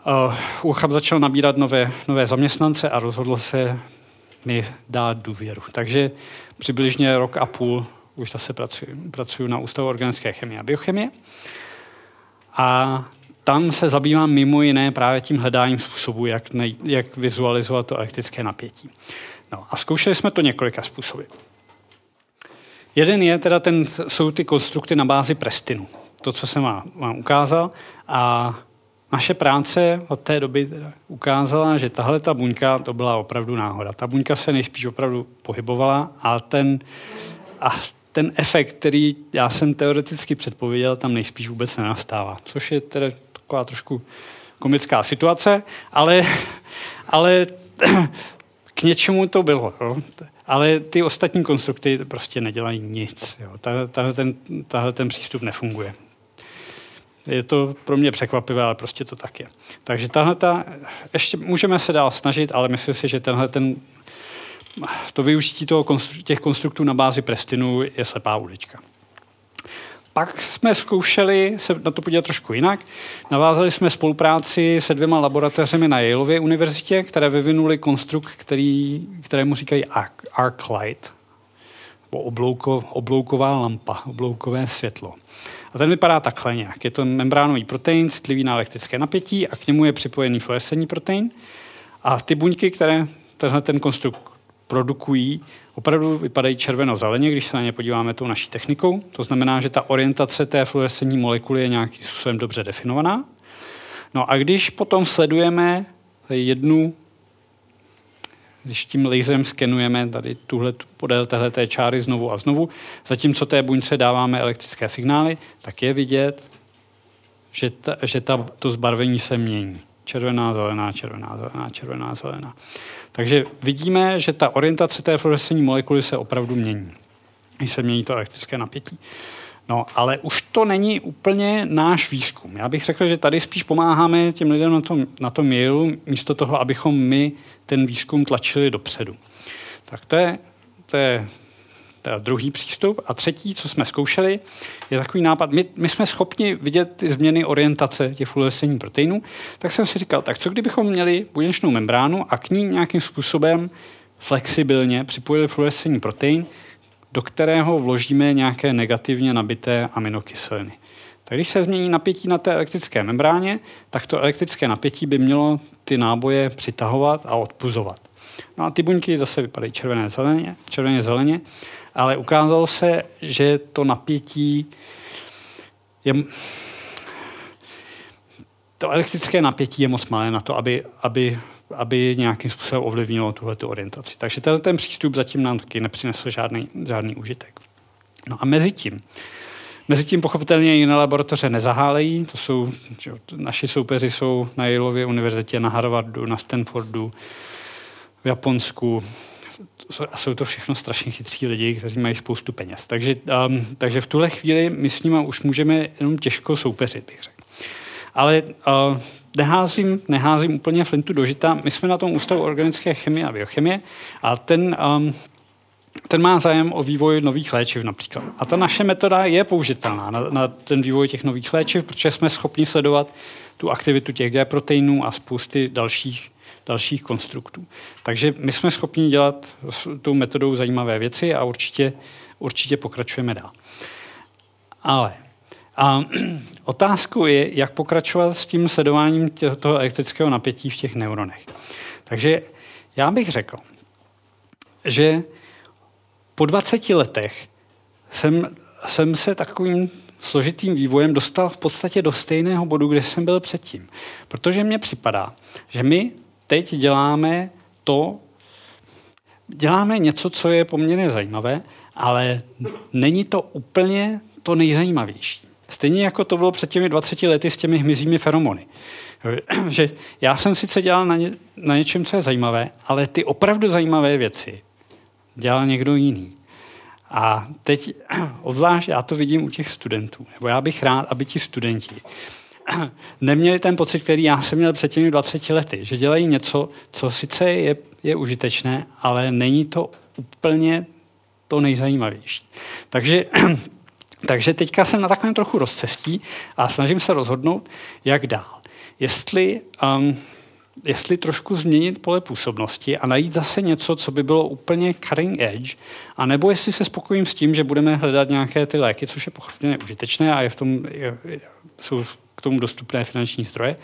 uh, UOCHAB začal nabírat nové, nové zaměstnance a rozhodl se mi dát důvěru. Takže přibližně rok a půl už zase pracuji, pracuji na Ústavu organické chemie a biochemie. A tam se zabývám mimo jiné právě tím hledáním způsobu, jak, nej, jak vizualizovat to elektrické napětí. No a zkoušeli jsme to několika způsoby. Jeden je teda ten, jsou ty konstrukty na bázi prestinu. To, co jsem vám, vám ukázal. A naše práce od té doby ukázala, že tahle ta buňka, to byla opravdu náhoda. Ta buňka se nejspíš opravdu pohybovala a ten, a ten efekt, který já jsem teoreticky předpověděl, tam nejspíš vůbec nenastává. Což je teda taková trošku komická situace, ale, ale k něčemu to bylo. Jo. Ale ty ostatní konstrukty prostě nedělají nic. Jo. Tahle, ten, tahle ten přístup nefunguje. Je to pro mě překvapivé, ale prostě to tak je. Takže tahle ta, ještě můžeme se dál snažit, ale myslím si, že tenhle ten, to využití toho, těch konstruktů na bázi prestinu je slepá ulička. Pak jsme zkoušeli se na to podívat trošku jinak. Navázali jsme spolupráci se dvěma laboratořemi na Yaleově univerzitě, které vyvinuli konstrukt, který, kterému říkají arc light, oblouko, oblouková lampa, obloukové světlo. A ten vypadá takhle nějak. Je to membránový protein, citlivý na elektrické napětí a k němu je připojený fluorescentní protein. A ty buňky, které tenhle ten konstrukt produkují, opravdu vypadají červeno-zeleně, když se na ně podíváme tou naší technikou. To znamená, že ta orientace té fluorescentní molekuly je nějakým způsobem dobře definovaná. No a když potom sledujeme jednu když tím laserem skenujeme tady tuhle, podél téhle čáry znovu a znovu, zatímco té buňce dáváme elektrické signály, tak je vidět, že, ta, že ta, to zbarvení se mění. červená, zelená, červená, zelená, červená, zelená. Takže vidíme, že ta orientace té fluorescentní molekuly se opravdu mění, když se mění to elektrické napětí. No, ale už to není úplně náš výzkum. Já bych řekl, že tady spíš pomáháme těm lidem na tom, na tom mailu, místo toho, abychom my ten výzkum tlačili dopředu. Tak to je, to je to je druhý přístup. A třetí, co jsme zkoušeli, je takový nápad. My, my jsme schopni vidět ty změny orientace těch fluorescentních proteinů, tak jsem si říkal, tak co kdybychom měli buněčnou membránu a k ní nějakým způsobem flexibilně připojili fluorescentní protein, do kterého vložíme nějaké negativně nabité aminokyseliny. Tak když se změní napětí na té elektrické membráně, tak to elektrické napětí by mělo ty náboje přitahovat a odpuzovat. No a ty buňky zase vypadají červené zeleně, červeně zeleně, ale ukázalo se, že to napětí je, to elektrické napětí je moc malé na to, aby, aby, aby nějakým způsobem ovlivnilo tuhle orientaci. Takže tenhle ten přístup zatím nám taky nepřinesl žádný, žádný užitek. No a mezi tím, mezi tím pochopitelně jiné laboratoře nezahálejí, to jsou, že, naši soupeři jsou na Yaleově univerzitě, na Harvardu, na Stanfordu, v Japonsku, a jsou to všechno strašně chytří lidi, kteří mají spoustu peněz. Takže, um, takže v tuhle chvíli my s nimi už můžeme jenom těžko soupeřit, bych řekl. Ale uh, neházím, neházím úplně flintu do žita. My jsme na tom ústavu organické chemie a biochemie a ten, um, ten má zájem o vývoj nových léčiv například. A ta naše metoda je použitelná na, na ten vývoj těch nových léčiv, protože jsme schopni sledovat tu aktivitu těch G proteinů a spousty dalších dalších konstruktů. Takže my jsme schopni dělat s tou metodou zajímavé věci a určitě, určitě pokračujeme dál. Ale a otázkou je, jak pokračovat s tím sledováním toho elektrického napětí v těch neuronech. Takže já bych řekl, že po 20 letech jsem, jsem se takovým složitým vývojem dostal v podstatě do stejného bodu, kde jsem byl předtím. Protože mně připadá, že my teď děláme to, děláme něco, co je poměrně zajímavé, ale není to úplně to nejzajímavější. Stejně jako to bylo před těmi 20 lety s těmi hmyzími feromony. Že já jsem sice dělal na, ně, na něčem, co je zajímavé, ale ty opravdu zajímavé věci dělal někdo jiný. A teď, obzvlášť já to vidím u těch studentů, nebo já bych rád, aby ti studenti neměli ten pocit, který já jsem měl před těmi 20 lety, že dělají něco, co sice je, je užitečné, ale není to úplně to nejzajímavější. Takže, takže teďka jsem na takovém trochu rozcestí a snažím se rozhodnout, jak dál. Jestli, um, jestli trošku změnit pole působnosti a najít zase něco, co by bylo úplně cutting edge, anebo jestli se spokojím s tím, že budeme hledat nějaké ty léky, což je pochopitelně užitečné a je v tom, je, jsou tomu dostupné finanční zdroje,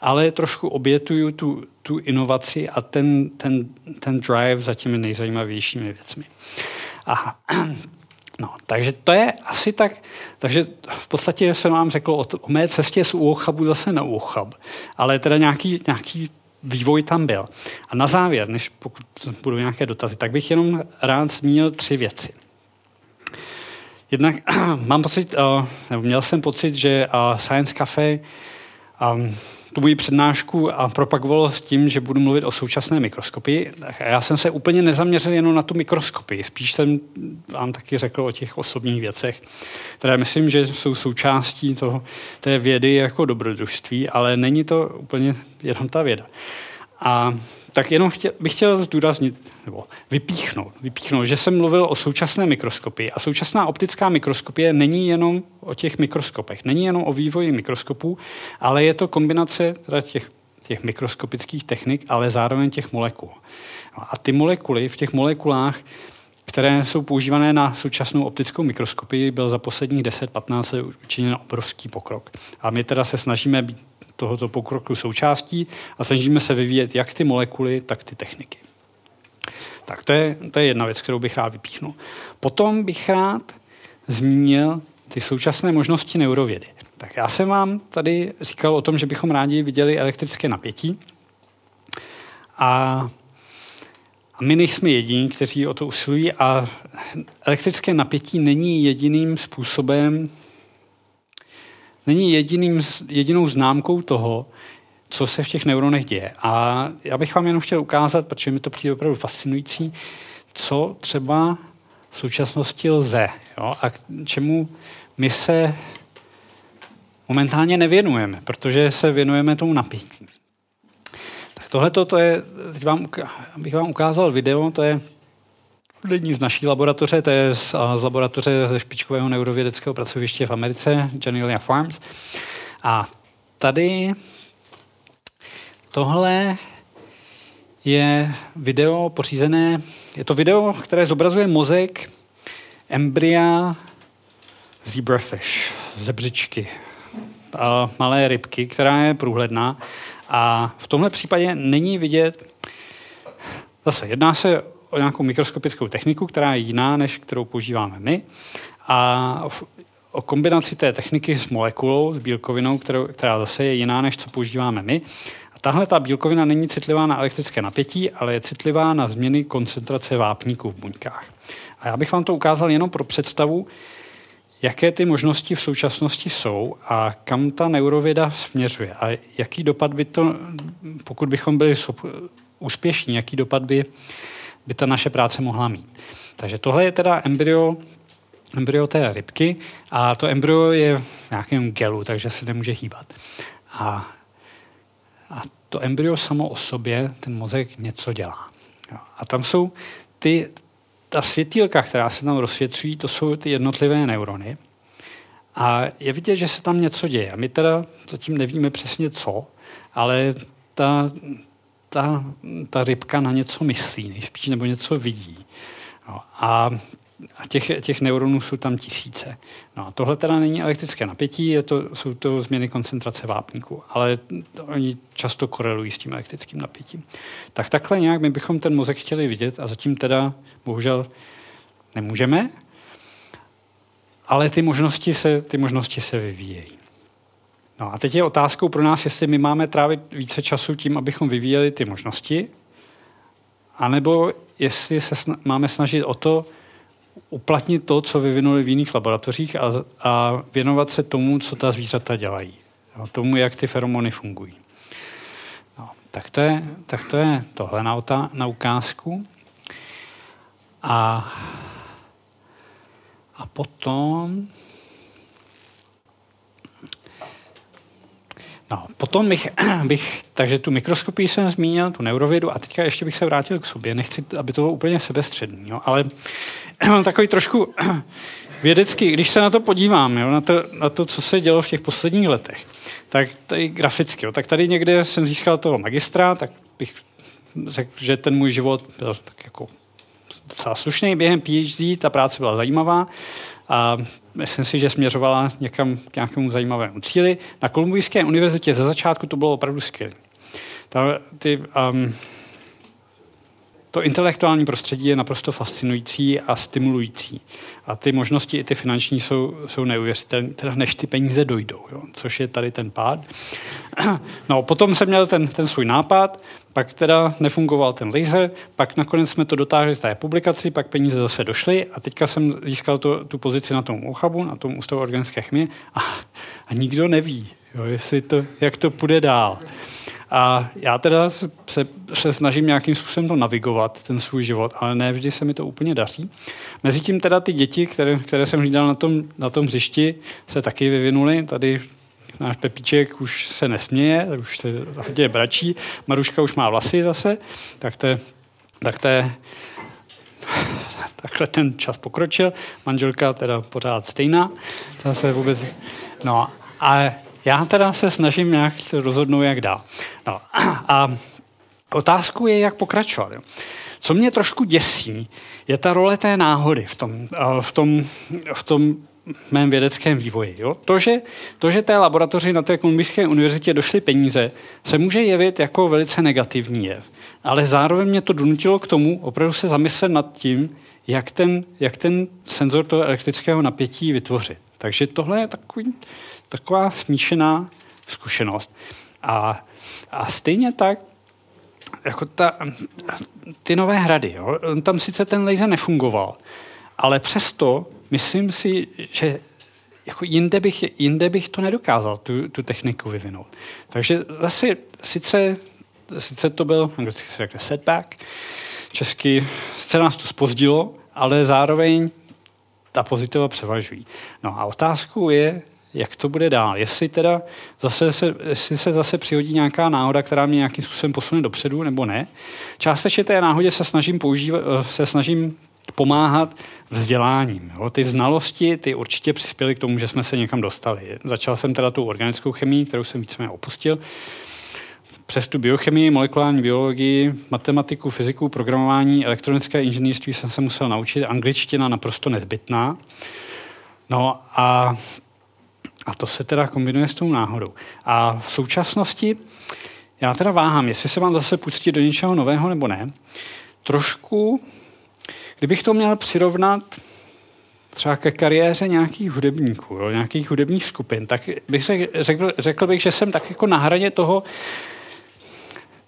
ale trošku obětuju tu, tu inovaci a ten, ten, ten drive za těmi nejzajímavějšími věcmi. Aha. No, takže to je asi tak, takže v podstatě jsem vám řekl o, to, o mé cestě z Uochabu zase na Uochab, ale teda nějaký, nějaký vývoj tam byl. A na závěr, než pokud budou nějaké dotazy, tak bych jenom rád zmínil tři věci. Jednak mám pocit, uh, nebo měl jsem pocit, že uh, Science Cafe um, tu moji přednášku a propagovalo s tím, že budu mluvit o současné mikroskopii. Já jsem se úplně nezaměřil jenom na tu mikroskopii, spíš jsem vám taky řekl o těch osobních věcech, které myslím, že jsou součástí toho, té vědy jako dobrodružství, ale není to úplně jenom ta věda. A tak jenom chtěl, bych chtěl zdůraznit, nebo vypíchnout, vypíchnout, že jsem mluvil o současné mikroskopii. A současná optická mikroskopie není jenom o těch mikroskopech, není jenom o vývoji mikroskopů, ale je to kombinace teda těch, těch mikroskopických technik, ale zároveň těch molekul. A ty molekuly, v těch molekulách, které jsou používané na současnou optickou mikroskopii, byl za posledních 10-15 let učiněn obrovský pokrok. A my teda se snažíme být tohoto pokroku součástí a snažíme se vyvíjet jak ty molekuly, tak ty techniky. Tak to je, to je jedna věc, kterou bych rád vypíchnul. Potom bych rád zmínil ty současné možnosti neurovědy. Tak já jsem vám tady říkal o tom, že bychom rádi viděli elektrické napětí. A a my nejsme jediní, kteří o to usilují a elektrické napětí není jediným způsobem, není jediným, jedinou známkou toho, co se v těch neuronech děje. A já bych vám jenom chtěl ukázat, protože mi to přijde opravdu fascinující, co třeba v současnosti lze jo, a k čemu my se momentálně nevěnujeme, protože se věnujeme tomu napětí. Tak tohle to je, teď vám, bych vám ukázal video, to je lidní z naší laboratoře, to je z, z laboratoře ze špičkového neurovědeckého pracoviště v Americe, Janelia Farms. A tady tohle je video pořízené, je to video, které zobrazuje mozek embrya zebrafish, zebřičky, malé rybky, která je průhledná. A v tomhle případě není vidět, zase jedná se o nějakou mikroskopickou techniku, která je jiná, než kterou používáme my. A o kombinaci té techniky s molekulou, s bílkovinou, kterou, která zase je jiná, než co používáme my. A tahle ta bílkovina není citlivá na elektrické napětí, ale je citlivá na změny koncentrace vápníků v buňkách. A já bych vám to ukázal jenom pro představu, jaké ty možnosti v současnosti jsou a kam ta neurověda směřuje a jaký dopad by to, pokud bychom byli úspěšní, jaký dopad by, by ta naše práce mohla mít. Takže tohle je teda embryo, embryo té rybky a to embryo je v nějakém gelu, takže se nemůže hýbat. A, a to embryo samo o sobě, ten mozek něco dělá. A tam jsou ty, ta světýlka, která se tam rozsvětřují, to jsou ty jednotlivé neurony. A je vidět, že se tam něco děje. A my teda zatím nevíme přesně co, ale ta, ta, ta rybka na něco myslí, nejspíš nebo něco vidí. No, a a těch, těch neuronů jsou tam tisíce. No a tohle teda není elektrické napětí, je to, jsou to změny koncentrace vápníku, ale to, oni často korelují s tím elektrickým napětím. Tak takhle nějak my bychom ten mozek chtěli vidět a zatím teda bohužel nemůžeme, ale ty možnosti se, ty možnosti se vyvíjejí. No a teď je otázkou pro nás, jestli my máme trávit více času tím, abychom vyvíjeli ty možnosti, anebo jestli se sna- máme snažit o to, uplatnit to, co vyvinuli v jiných laboratořích a, a věnovat se tomu, co ta zvířata dělají. Jo, tomu, jak ty feromony fungují. No, tak, to je, tak to je tohle na, otá, na ukázku. A, a potom... No, potom bych, bych, takže tu mikroskopii jsem zmínil, tu neurovědu, a teďka ještě bych se vrátil k sobě. Nechci, aby to bylo úplně sebestřední, jo, ale mám takový trošku vědecký, když se na to podívám, jo, na, to, na to, co se dělo v těch posledních letech, tak tady graficky, jo, tak tady někde jsem získal toho magistra, tak bych řekl, že ten můj život byl tak jako docela slušný během PhD, ta práce byla zajímavá a myslím si, že směřovala někam k nějakému zajímavému cíli. Na Kolumbijské univerzitě ze začátku to bylo opravdu skvělé. ty, um, to intelektuální prostředí je naprosto fascinující a stimulující. A ty možnosti, i ty finanční, jsou, jsou neuvěřitelné, teda než ty peníze dojdou, jo, což je tady ten pád. No, potom jsem měl ten, ten svůj nápad, pak teda nefungoval ten laser, pak nakonec jsme to dotáhli v té publikaci, pak peníze zase došly a teďka jsem získal to, tu pozici na tom úchabu, na tom ústavu organické chemie a, a nikdo neví, jo, jestli to, jak to půjde dál. A já teda se, se snažím nějakým způsobem to navigovat, ten svůj život, ale ne vždy se mi to úplně daří. Mezitím teda ty děti, které, které jsem hlídal na tom, na tom hřišti, se taky vyvinuly. Tady náš Pepíček už se nesměje, už se hodně bračí. Maruška už má vlasy zase, tak to tak to takhle ten čas pokročil. Manželka teda pořád stejná. To se vůbec... No, ale já teda se snažím nějak rozhodnout, jak dál. No, a otázku je, jak pokračovat. Co mě trošku děsí, je ta role té náhody v tom, v tom, v tom mém vědeckém vývoji. Jo? To, že, to, že té laboratoři na té Kolumbijské univerzitě došly peníze, se může jevit jako velice negativní jev. Ale zároveň mě to donutilo k tomu opravdu se zamyslet nad tím, jak ten, jak ten senzor toho elektrického napětí vytvořit. Takže tohle je takový, taková smíšená zkušenost. A, a stejně tak, jako ta, ty nové hrady, jo? tam sice ten laser nefungoval, ale přesto myslím si, že jako jinde, bych, jinde bych to nedokázal, tu, tu techniku vyvinout. Takže zase sice, sice to byl, anglicky se řekne setback, česky sice nás to spozdilo, ale zároveň ta pozitiva převažují. No a otázkou je, jak to bude dál. Jestli teda zase se, jestli se zase přihodí nějaká náhoda, která mě nějakým způsobem posune dopředu, nebo ne. Částečně té náhodě se snažím používat, eh, se snažím pomáhat vzděláním. Jo. Ty znalosti, ty určitě přispěly k tomu, že jsme se někam dostali. Začal jsem teda tu organickou chemii, kterou jsem víceméně opustil. Přes tu biochemii, molekulární biologii, matematiku, fyziku, programování, elektronické inženýrství jsem se musel naučit. Angličtina naprosto nezbytná. No a, a to se teda kombinuje s tou náhodou. A v současnosti já teda váhám, jestli se mám zase pustit do něčeho nového nebo ne. Trošku Kdybych to měl přirovnat třeba ke kariéře nějakých hudebníků, jo, nějakých hudebních skupin, tak bych řekl, řekl bych, že jsem tak jako na hraně toho,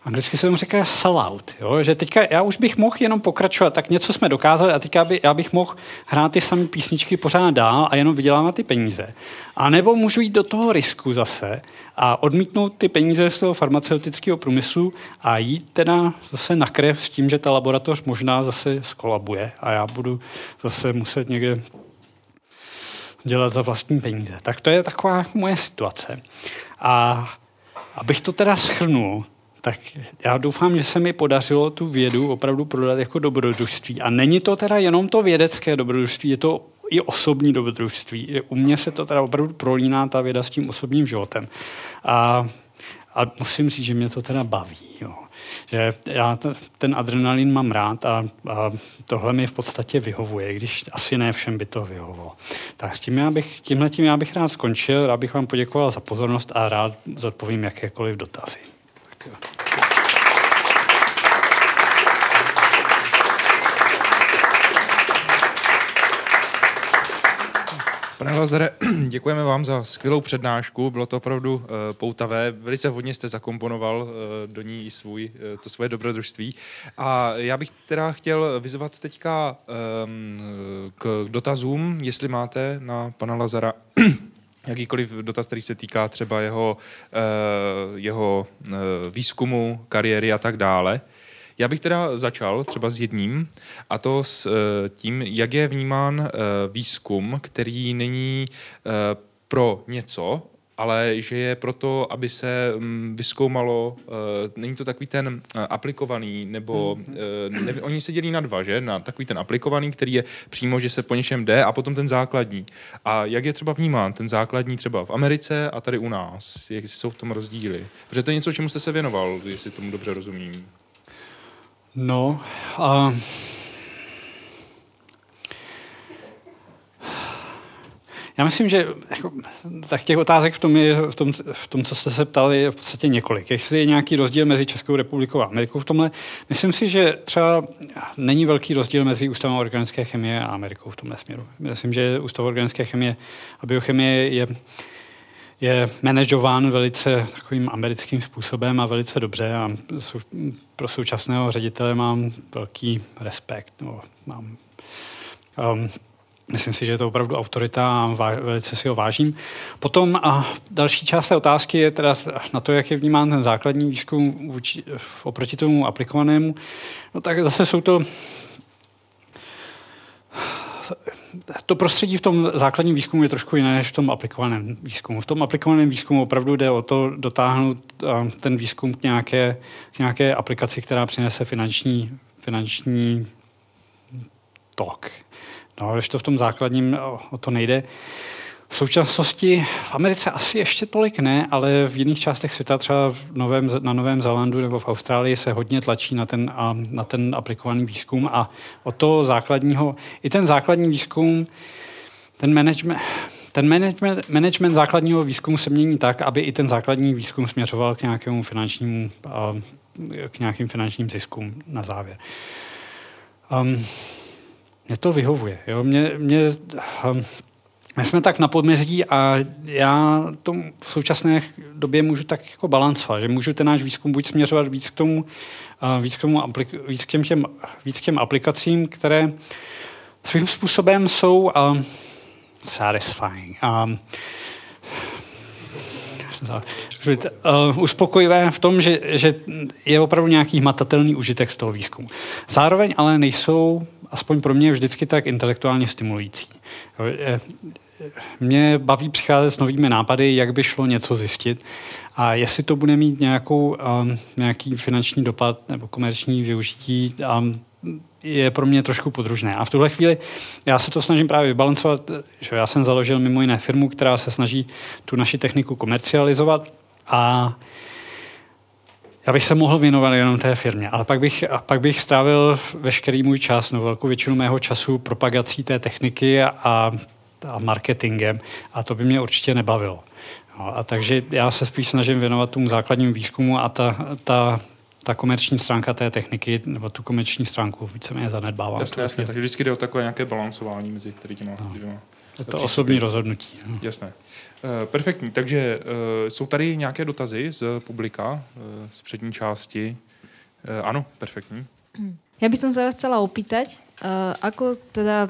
Anglicky se tomu říká sellout, jo? že teďka já už bych mohl jenom pokračovat, tak něco jsme dokázali a teďka by, já bych mohl hrát ty samé písničky pořád dál a jenom vydělávat ty peníze. A nebo můžu jít do toho risku zase a odmítnout ty peníze z toho farmaceutického průmyslu a jít teda zase na krev s tím, že ta laboratoř možná zase skolabuje a já budu zase muset někde dělat za vlastní peníze. Tak to je taková moje situace. A abych to teda schrnul, tak já doufám, že se mi podařilo tu vědu opravdu prodat jako dobrodružství. A není to teda jenom to vědecké dobrodružství, je to i osobní dobrodružství. U mě se to teda opravdu prolíná ta věda s tím osobním životem. A, a musím říct, že mě to teda baví. Jo. Že já ten adrenalin mám rád a, a tohle mi v podstatě vyhovuje, když asi ne všem by to vyhovovalo. Tak s tím já bych, tímhle tím já bych rád skončil, rád bych vám poděkoval za pozornost a rád zodpovím jakékoliv dotazy. Pane Lazare, děkujeme vám za skvělou přednášku, bylo to opravdu uh, poutavé, velice hodně jste zakomponoval uh, do ní svůj, uh, to svoje dobrodružství. A já bych teda chtěl vyzvat teďka um, k dotazům, jestli máte na pana Lazara jakýkoliv dotaz, který se týká třeba jeho, uh, jeho uh, výzkumu, kariéry a tak dále. Já bych teda začal třeba s jedním, a to s uh, tím, jak je vnímán výzkum, který není pro něco, ale že je proto, aby se um, vyskoumalo, uh, není to takový ten uh, aplikovaný, nebo uh, ne, oni se dělí na dva, že? Na takový ten aplikovaný, který je přímo, že se po něčem jde, a potom ten základní. A jak je třeba vnímán ten základní třeba v Americe a tady u nás? Jak jsou v tom rozdíly? Protože to je něco, čemu jste se věnoval, jestli tomu dobře rozumím. No, uh, já myslím, že jako, tak těch otázek v tom, je, v, tom, v tom, co jste se ptali, je v podstatě několik. Jestli je nějaký rozdíl mezi Českou republikou a Amerikou v tomhle, myslím si, že třeba není velký rozdíl mezi Ústavem organické chemie a Amerikou v tomhle směru. Myslím, že Ústav organické chemie a biochemie je je manažován velice takovým americkým způsobem a velice dobře a pro současného ředitele mám velký respekt. No, mám, um, myslím si, že je to opravdu autorita a velice si ho vážím. Potom a další část té otázky je teda na to, jak je vnímán ten základní výzkum vůči, oproti tomu aplikovanému. No tak zase jsou to to prostředí v tom základním výzkumu je trošku jiné než v tom aplikovaném výzkumu. V tom aplikovaném výzkumu opravdu jde o to dotáhnout eh, ten výzkum k nějaké, k nějaké aplikaci, která přinese finanční, finanční tok. No, když to v tom základním o to nejde. V současnosti v Americe asi ještě tolik ne, ale v jiných částech světa, třeba v Novém, na Novém Zélandu nebo v Austrálii, se hodně tlačí na ten, na ten aplikovaný výzkum a o to základního, i ten základní výzkum, ten management, ten management, management základního výzkumu se mění tak, aby i ten základní výzkum směřoval k nějakému finančnímu, k nějakým finančním ziskům na závěr. Um, mě to vyhovuje. Jo? Mě, mě, um, my jsme tak na podmezí a já to v současné době můžu tak jako balancovat, že můžu ten náš výzkum buď směřovat víc k tomu, víc k, tomu víc k, těm, těm, víc k těm aplikacím, které svým způsobem jsou um, satisfying. Uh, uspokojivé v tom, že, že je opravdu nějaký hmatatelný užitek z toho výzkumu. Zároveň ale nejsou, aspoň pro mě, vždycky tak intelektuálně stimulující. Mě baví přicházet s novými nápady, jak by šlo něco zjistit a jestli to bude mít nějakou, um, nějaký finanční dopad nebo komerční využití, um, je pro mě trošku podružné. A v tuhle chvíli já se to snažím právě vybalancovat, že já jsem založil mimo jiné firmu, která se snaží tu naši techniku komercializovat a já bych se mohl věnovat jenom té firmě, ale pak bych, pak bych strávil veškerý můj čas, no velkou většinu mého času propagací té techniky a, a marketingem a to by mě určitě nebavilo. No, a takže já se spíš snažím věnovat tomu základnímu výzkumu a ta, ta ta komerční stránka té techniky, nebo tu komerční stránku víceméně zanedbávám. Jasně, jasně, takže vždycky jde o takové nějaké balancování mezi tady těma no. dvěma. Je to osobní rozhodnutí. No. Jasné. Uh, perfektní, takže uh, jsou tady nějaké dotazy z publika, uh, z přední části. Ano, perfektní. Já bych se vás chcela opýtať, ako teda,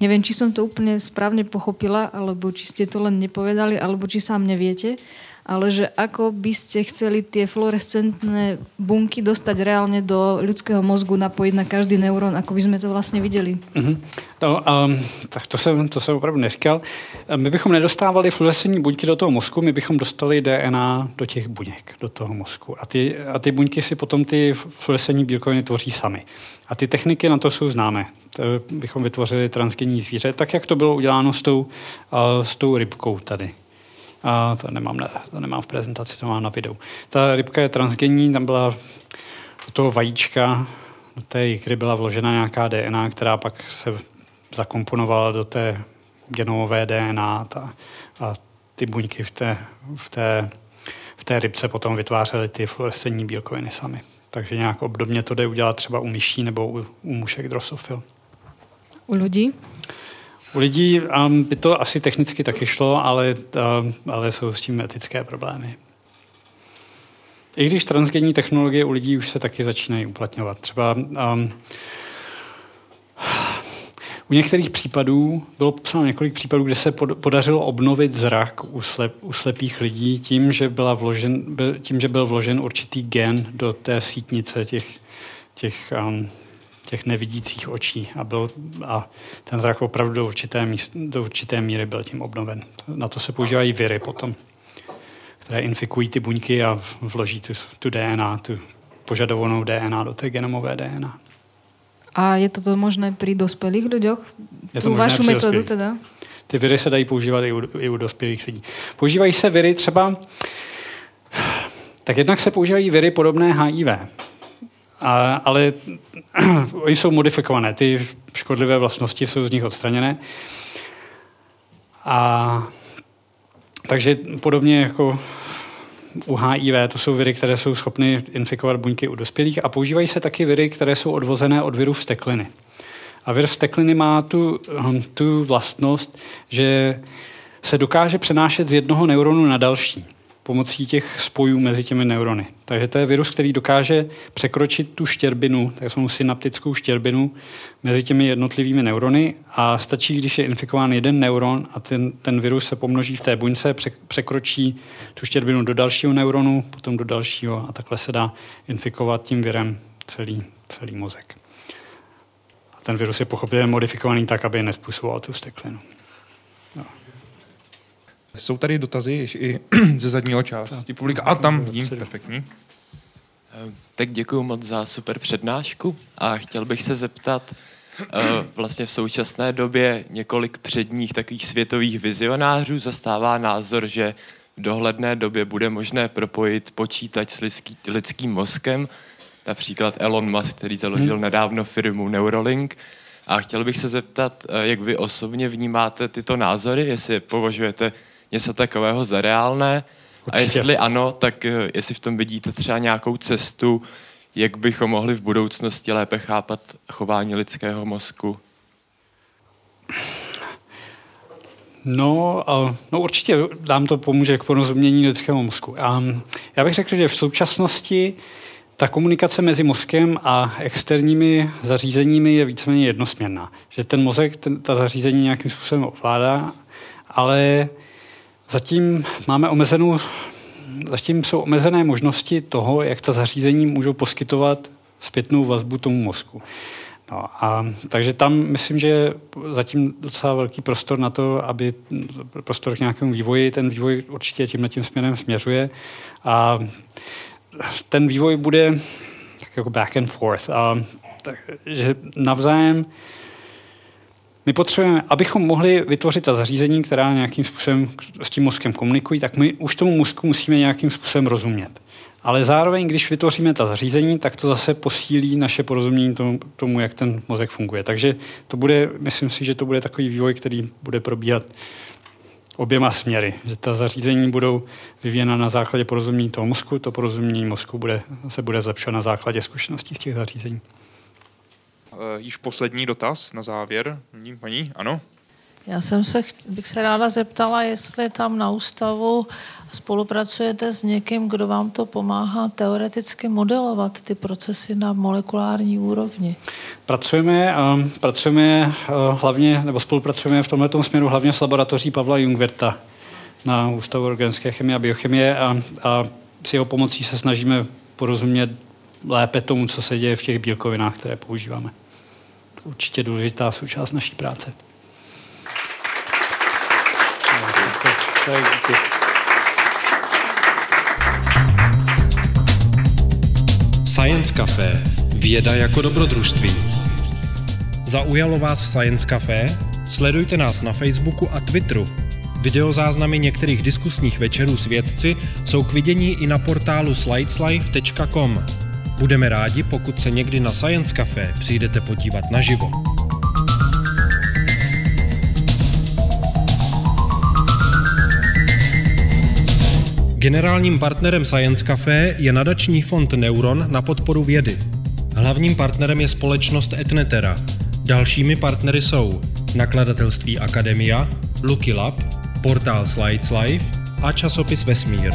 nevím, či jsem to úplně správně pochopila, alebo či ste to len nepovedali, alebo či sám neviete, ale že ako by ste chceli tie fluorescentné bunky dostať reálne do ľudského mozgu, napojiť na každý neurón, ako by sme to vlastně viděli. Mm-hmm. No, um, tak to jsem, to jsem opravdu neříkal. My bychom nedostávali fluorescentní buňky do toho mozku, my bychom dostali DNA do těch buněk, do toho mozku. A ty, a ty buňky si potom ty fluorescentní bílkoviny tvoří sami. A ty techniky na to jsou známé. To bychom vytvořili transgenní zvíře, tak jak to bylo uděláno s tou, uh, s tou rybkou tady. A to nemám, ne, to nemám v prezentaci, to mám na videu. Ta rybka je transgenní, tam byla do toho vajíčka, do té jikry byla vložena nějaká DNA, která pak se zakomponovala do té genomové DNA ta, a ty buňky v té, v té, v té rybce potom vytvářely ty fluorescentní bílkoviny sami. Takže nějak obdobně to jde udělat třeba u myší nebo u, u mušek drosofil. U lidí? U lidí um, by to asi technicky taky šlo, ale, um, ale jsou s tím etické problémy. I když transgenní technologie u lidí už se taky začínají uplatňovat. Třeba um, u některých případů bylo popsáno několik případů, kde se podařilo obnovit zrak u, slep, u slepých lidí tím že, byla vložen, byl, tím, že byl vložen určitý gen do té sítnice těch, těch um, těch nevidících očí a, byl, a ten zrak opravdu do určité, míst, do určité míry byl tím obnoven. Na to se používají viry potom, které infikují ty buňky a vloží tu, tu DNA, tu požadovanou DNA do té genomové DNA. A je to možné při dospělých lidech? Je to tu vašu metodu teda? Ty viry se dají používat i u, i u dospělých lidí. Používají se viry třeba, tak jednak se používají viry podobné HIV. A, ale oni jsou modifikované, ty škodlivé vlastnosti jsou z nich odstraněné. A takže podobně jako u HIV, to jsou viry, které jsou schopny infikovat buňky u dospělých a používají se taky viry, které jsou odvozené od virů vstekliny. A vir vstekliny má tu, tu vlastnost, že se dokáže přenášet z jednoho neuronu na další pomocí těch spojů mezi těmi neurony. Takže to je virus, který dokáže překročit tu štěrbinu, takzvanou synaptickou štěrbinu mezi těmi jednotlivými neurony a stačí, když je infikován jeden neuron a ten, ten virus se pomnoží v té buňce, překročí tu štěrbinu do dalšího neuronu, potom do dalšího a takhle se dá infikovat tím virem celý, celý mozek. A ten virus je pochopitelně modifikovaný tak, aby nespůsoboval tu steklinu. No. Jsou tady dotazy i ze zadního části publika. A tam vidím, perfektní. Eh, tak děkuji moc za super přednášku a chtěl bych se zeptat, eh, vlastně v současné době několik předních takových světových vizionářů zastává názor, že v dohledné době bude možné propojit počítač s lidský, lidským mozkem, například Elon Musk, který založil hmm. nedávno firmu Neuralink. A chtěl bych se zeptat, eh, jak vy osobně vnímáte tyto názory, jestli považujete něco takového za reálné? Určitě. A jestli ano, tak eh, jestli v tom vidíte třeba nějakou cestu, jak bychom mohli v budoucnosti lépe chápat chování lidského mozku? No, no určitě nám to pomůže k porozumění lidského mozku. Já bych řekl, že v současnosti ta komunikace mezi mozkem a externími zařízeními je víceméně jednosměrná. Že ten mozek ten, ta zařízení nějakým způsobem ovládá, ale Zatím máme omezenou zatím jsou omezené možnosti toho, jak ta zařízení můžou poskytovat zpětnou vazbu tomu mozku. No a, takže tam myslím, že je zatím docela velký prostor na to, aby prostor k nějakému vývoji, ten vývoj určitě tímhle tím směrem směřuje a ten vývoj bude tak jako back and forth. A, takže navzájem my potřebujeme, abychom mohli vytvořit ta zařízení, která nějakým způsobem s tím mozkem komunikují, tak my už tomu mozku musíme nějakým způsobem rozumět. Ale zároveň, když vytvoříme ta zařízení, tak to zase posílí naše porozumění tomu, tomu, jak ten mozek funguje. Takže to bude, myslím si, že to bude takový vývoj, který bude probíhat oběma směry. Že ta zařízení budou vyvíjena na základě porozumění toho mozku, to porozumění mozku bude, se bude zlepšovat na základě zkušeností z těch zařízení. Uh, již poslední dotaz na závěr. Paní, ano? Já jsem se, bych se ráda zeptala, jestli tam na ústavu spolupracujete s někým, kdo vám to pomáhá teoreticky modelovat ty procesy na molekulární úrovni. Pracujeme, um, pracujeme uh, hlavně, nebo spolupracujeme v tomto směru hlavně s laboratoří Pavla Jungverta na Ústavu organické chemie a biochemie a, a s jeho pomocí se snažíme porozumět lépe tomu, co se děje v těch bílkovinách, které používáme. Určitě důležitá součást naší práce. Science Café. Věda jako dobrodružství. Zaujalo vás Science Café? Sledujte nás na Facebooku a Twitteru. Videozáznamy některých diskusních večerů s vědci jsou k vidění i na portálu slideslife.com. Budeme rádi, pokud se někdy na Science Café přijdete podívat naživo. Generálním partnerem Science Café je nadační fond Neuron na podporu vědy. Hlavním partnerem je společnost Etnetera. Dalšími partnery jsou nakladatelství Akademia, Lucky Lab, portál Slides Life a časopis Vesmír.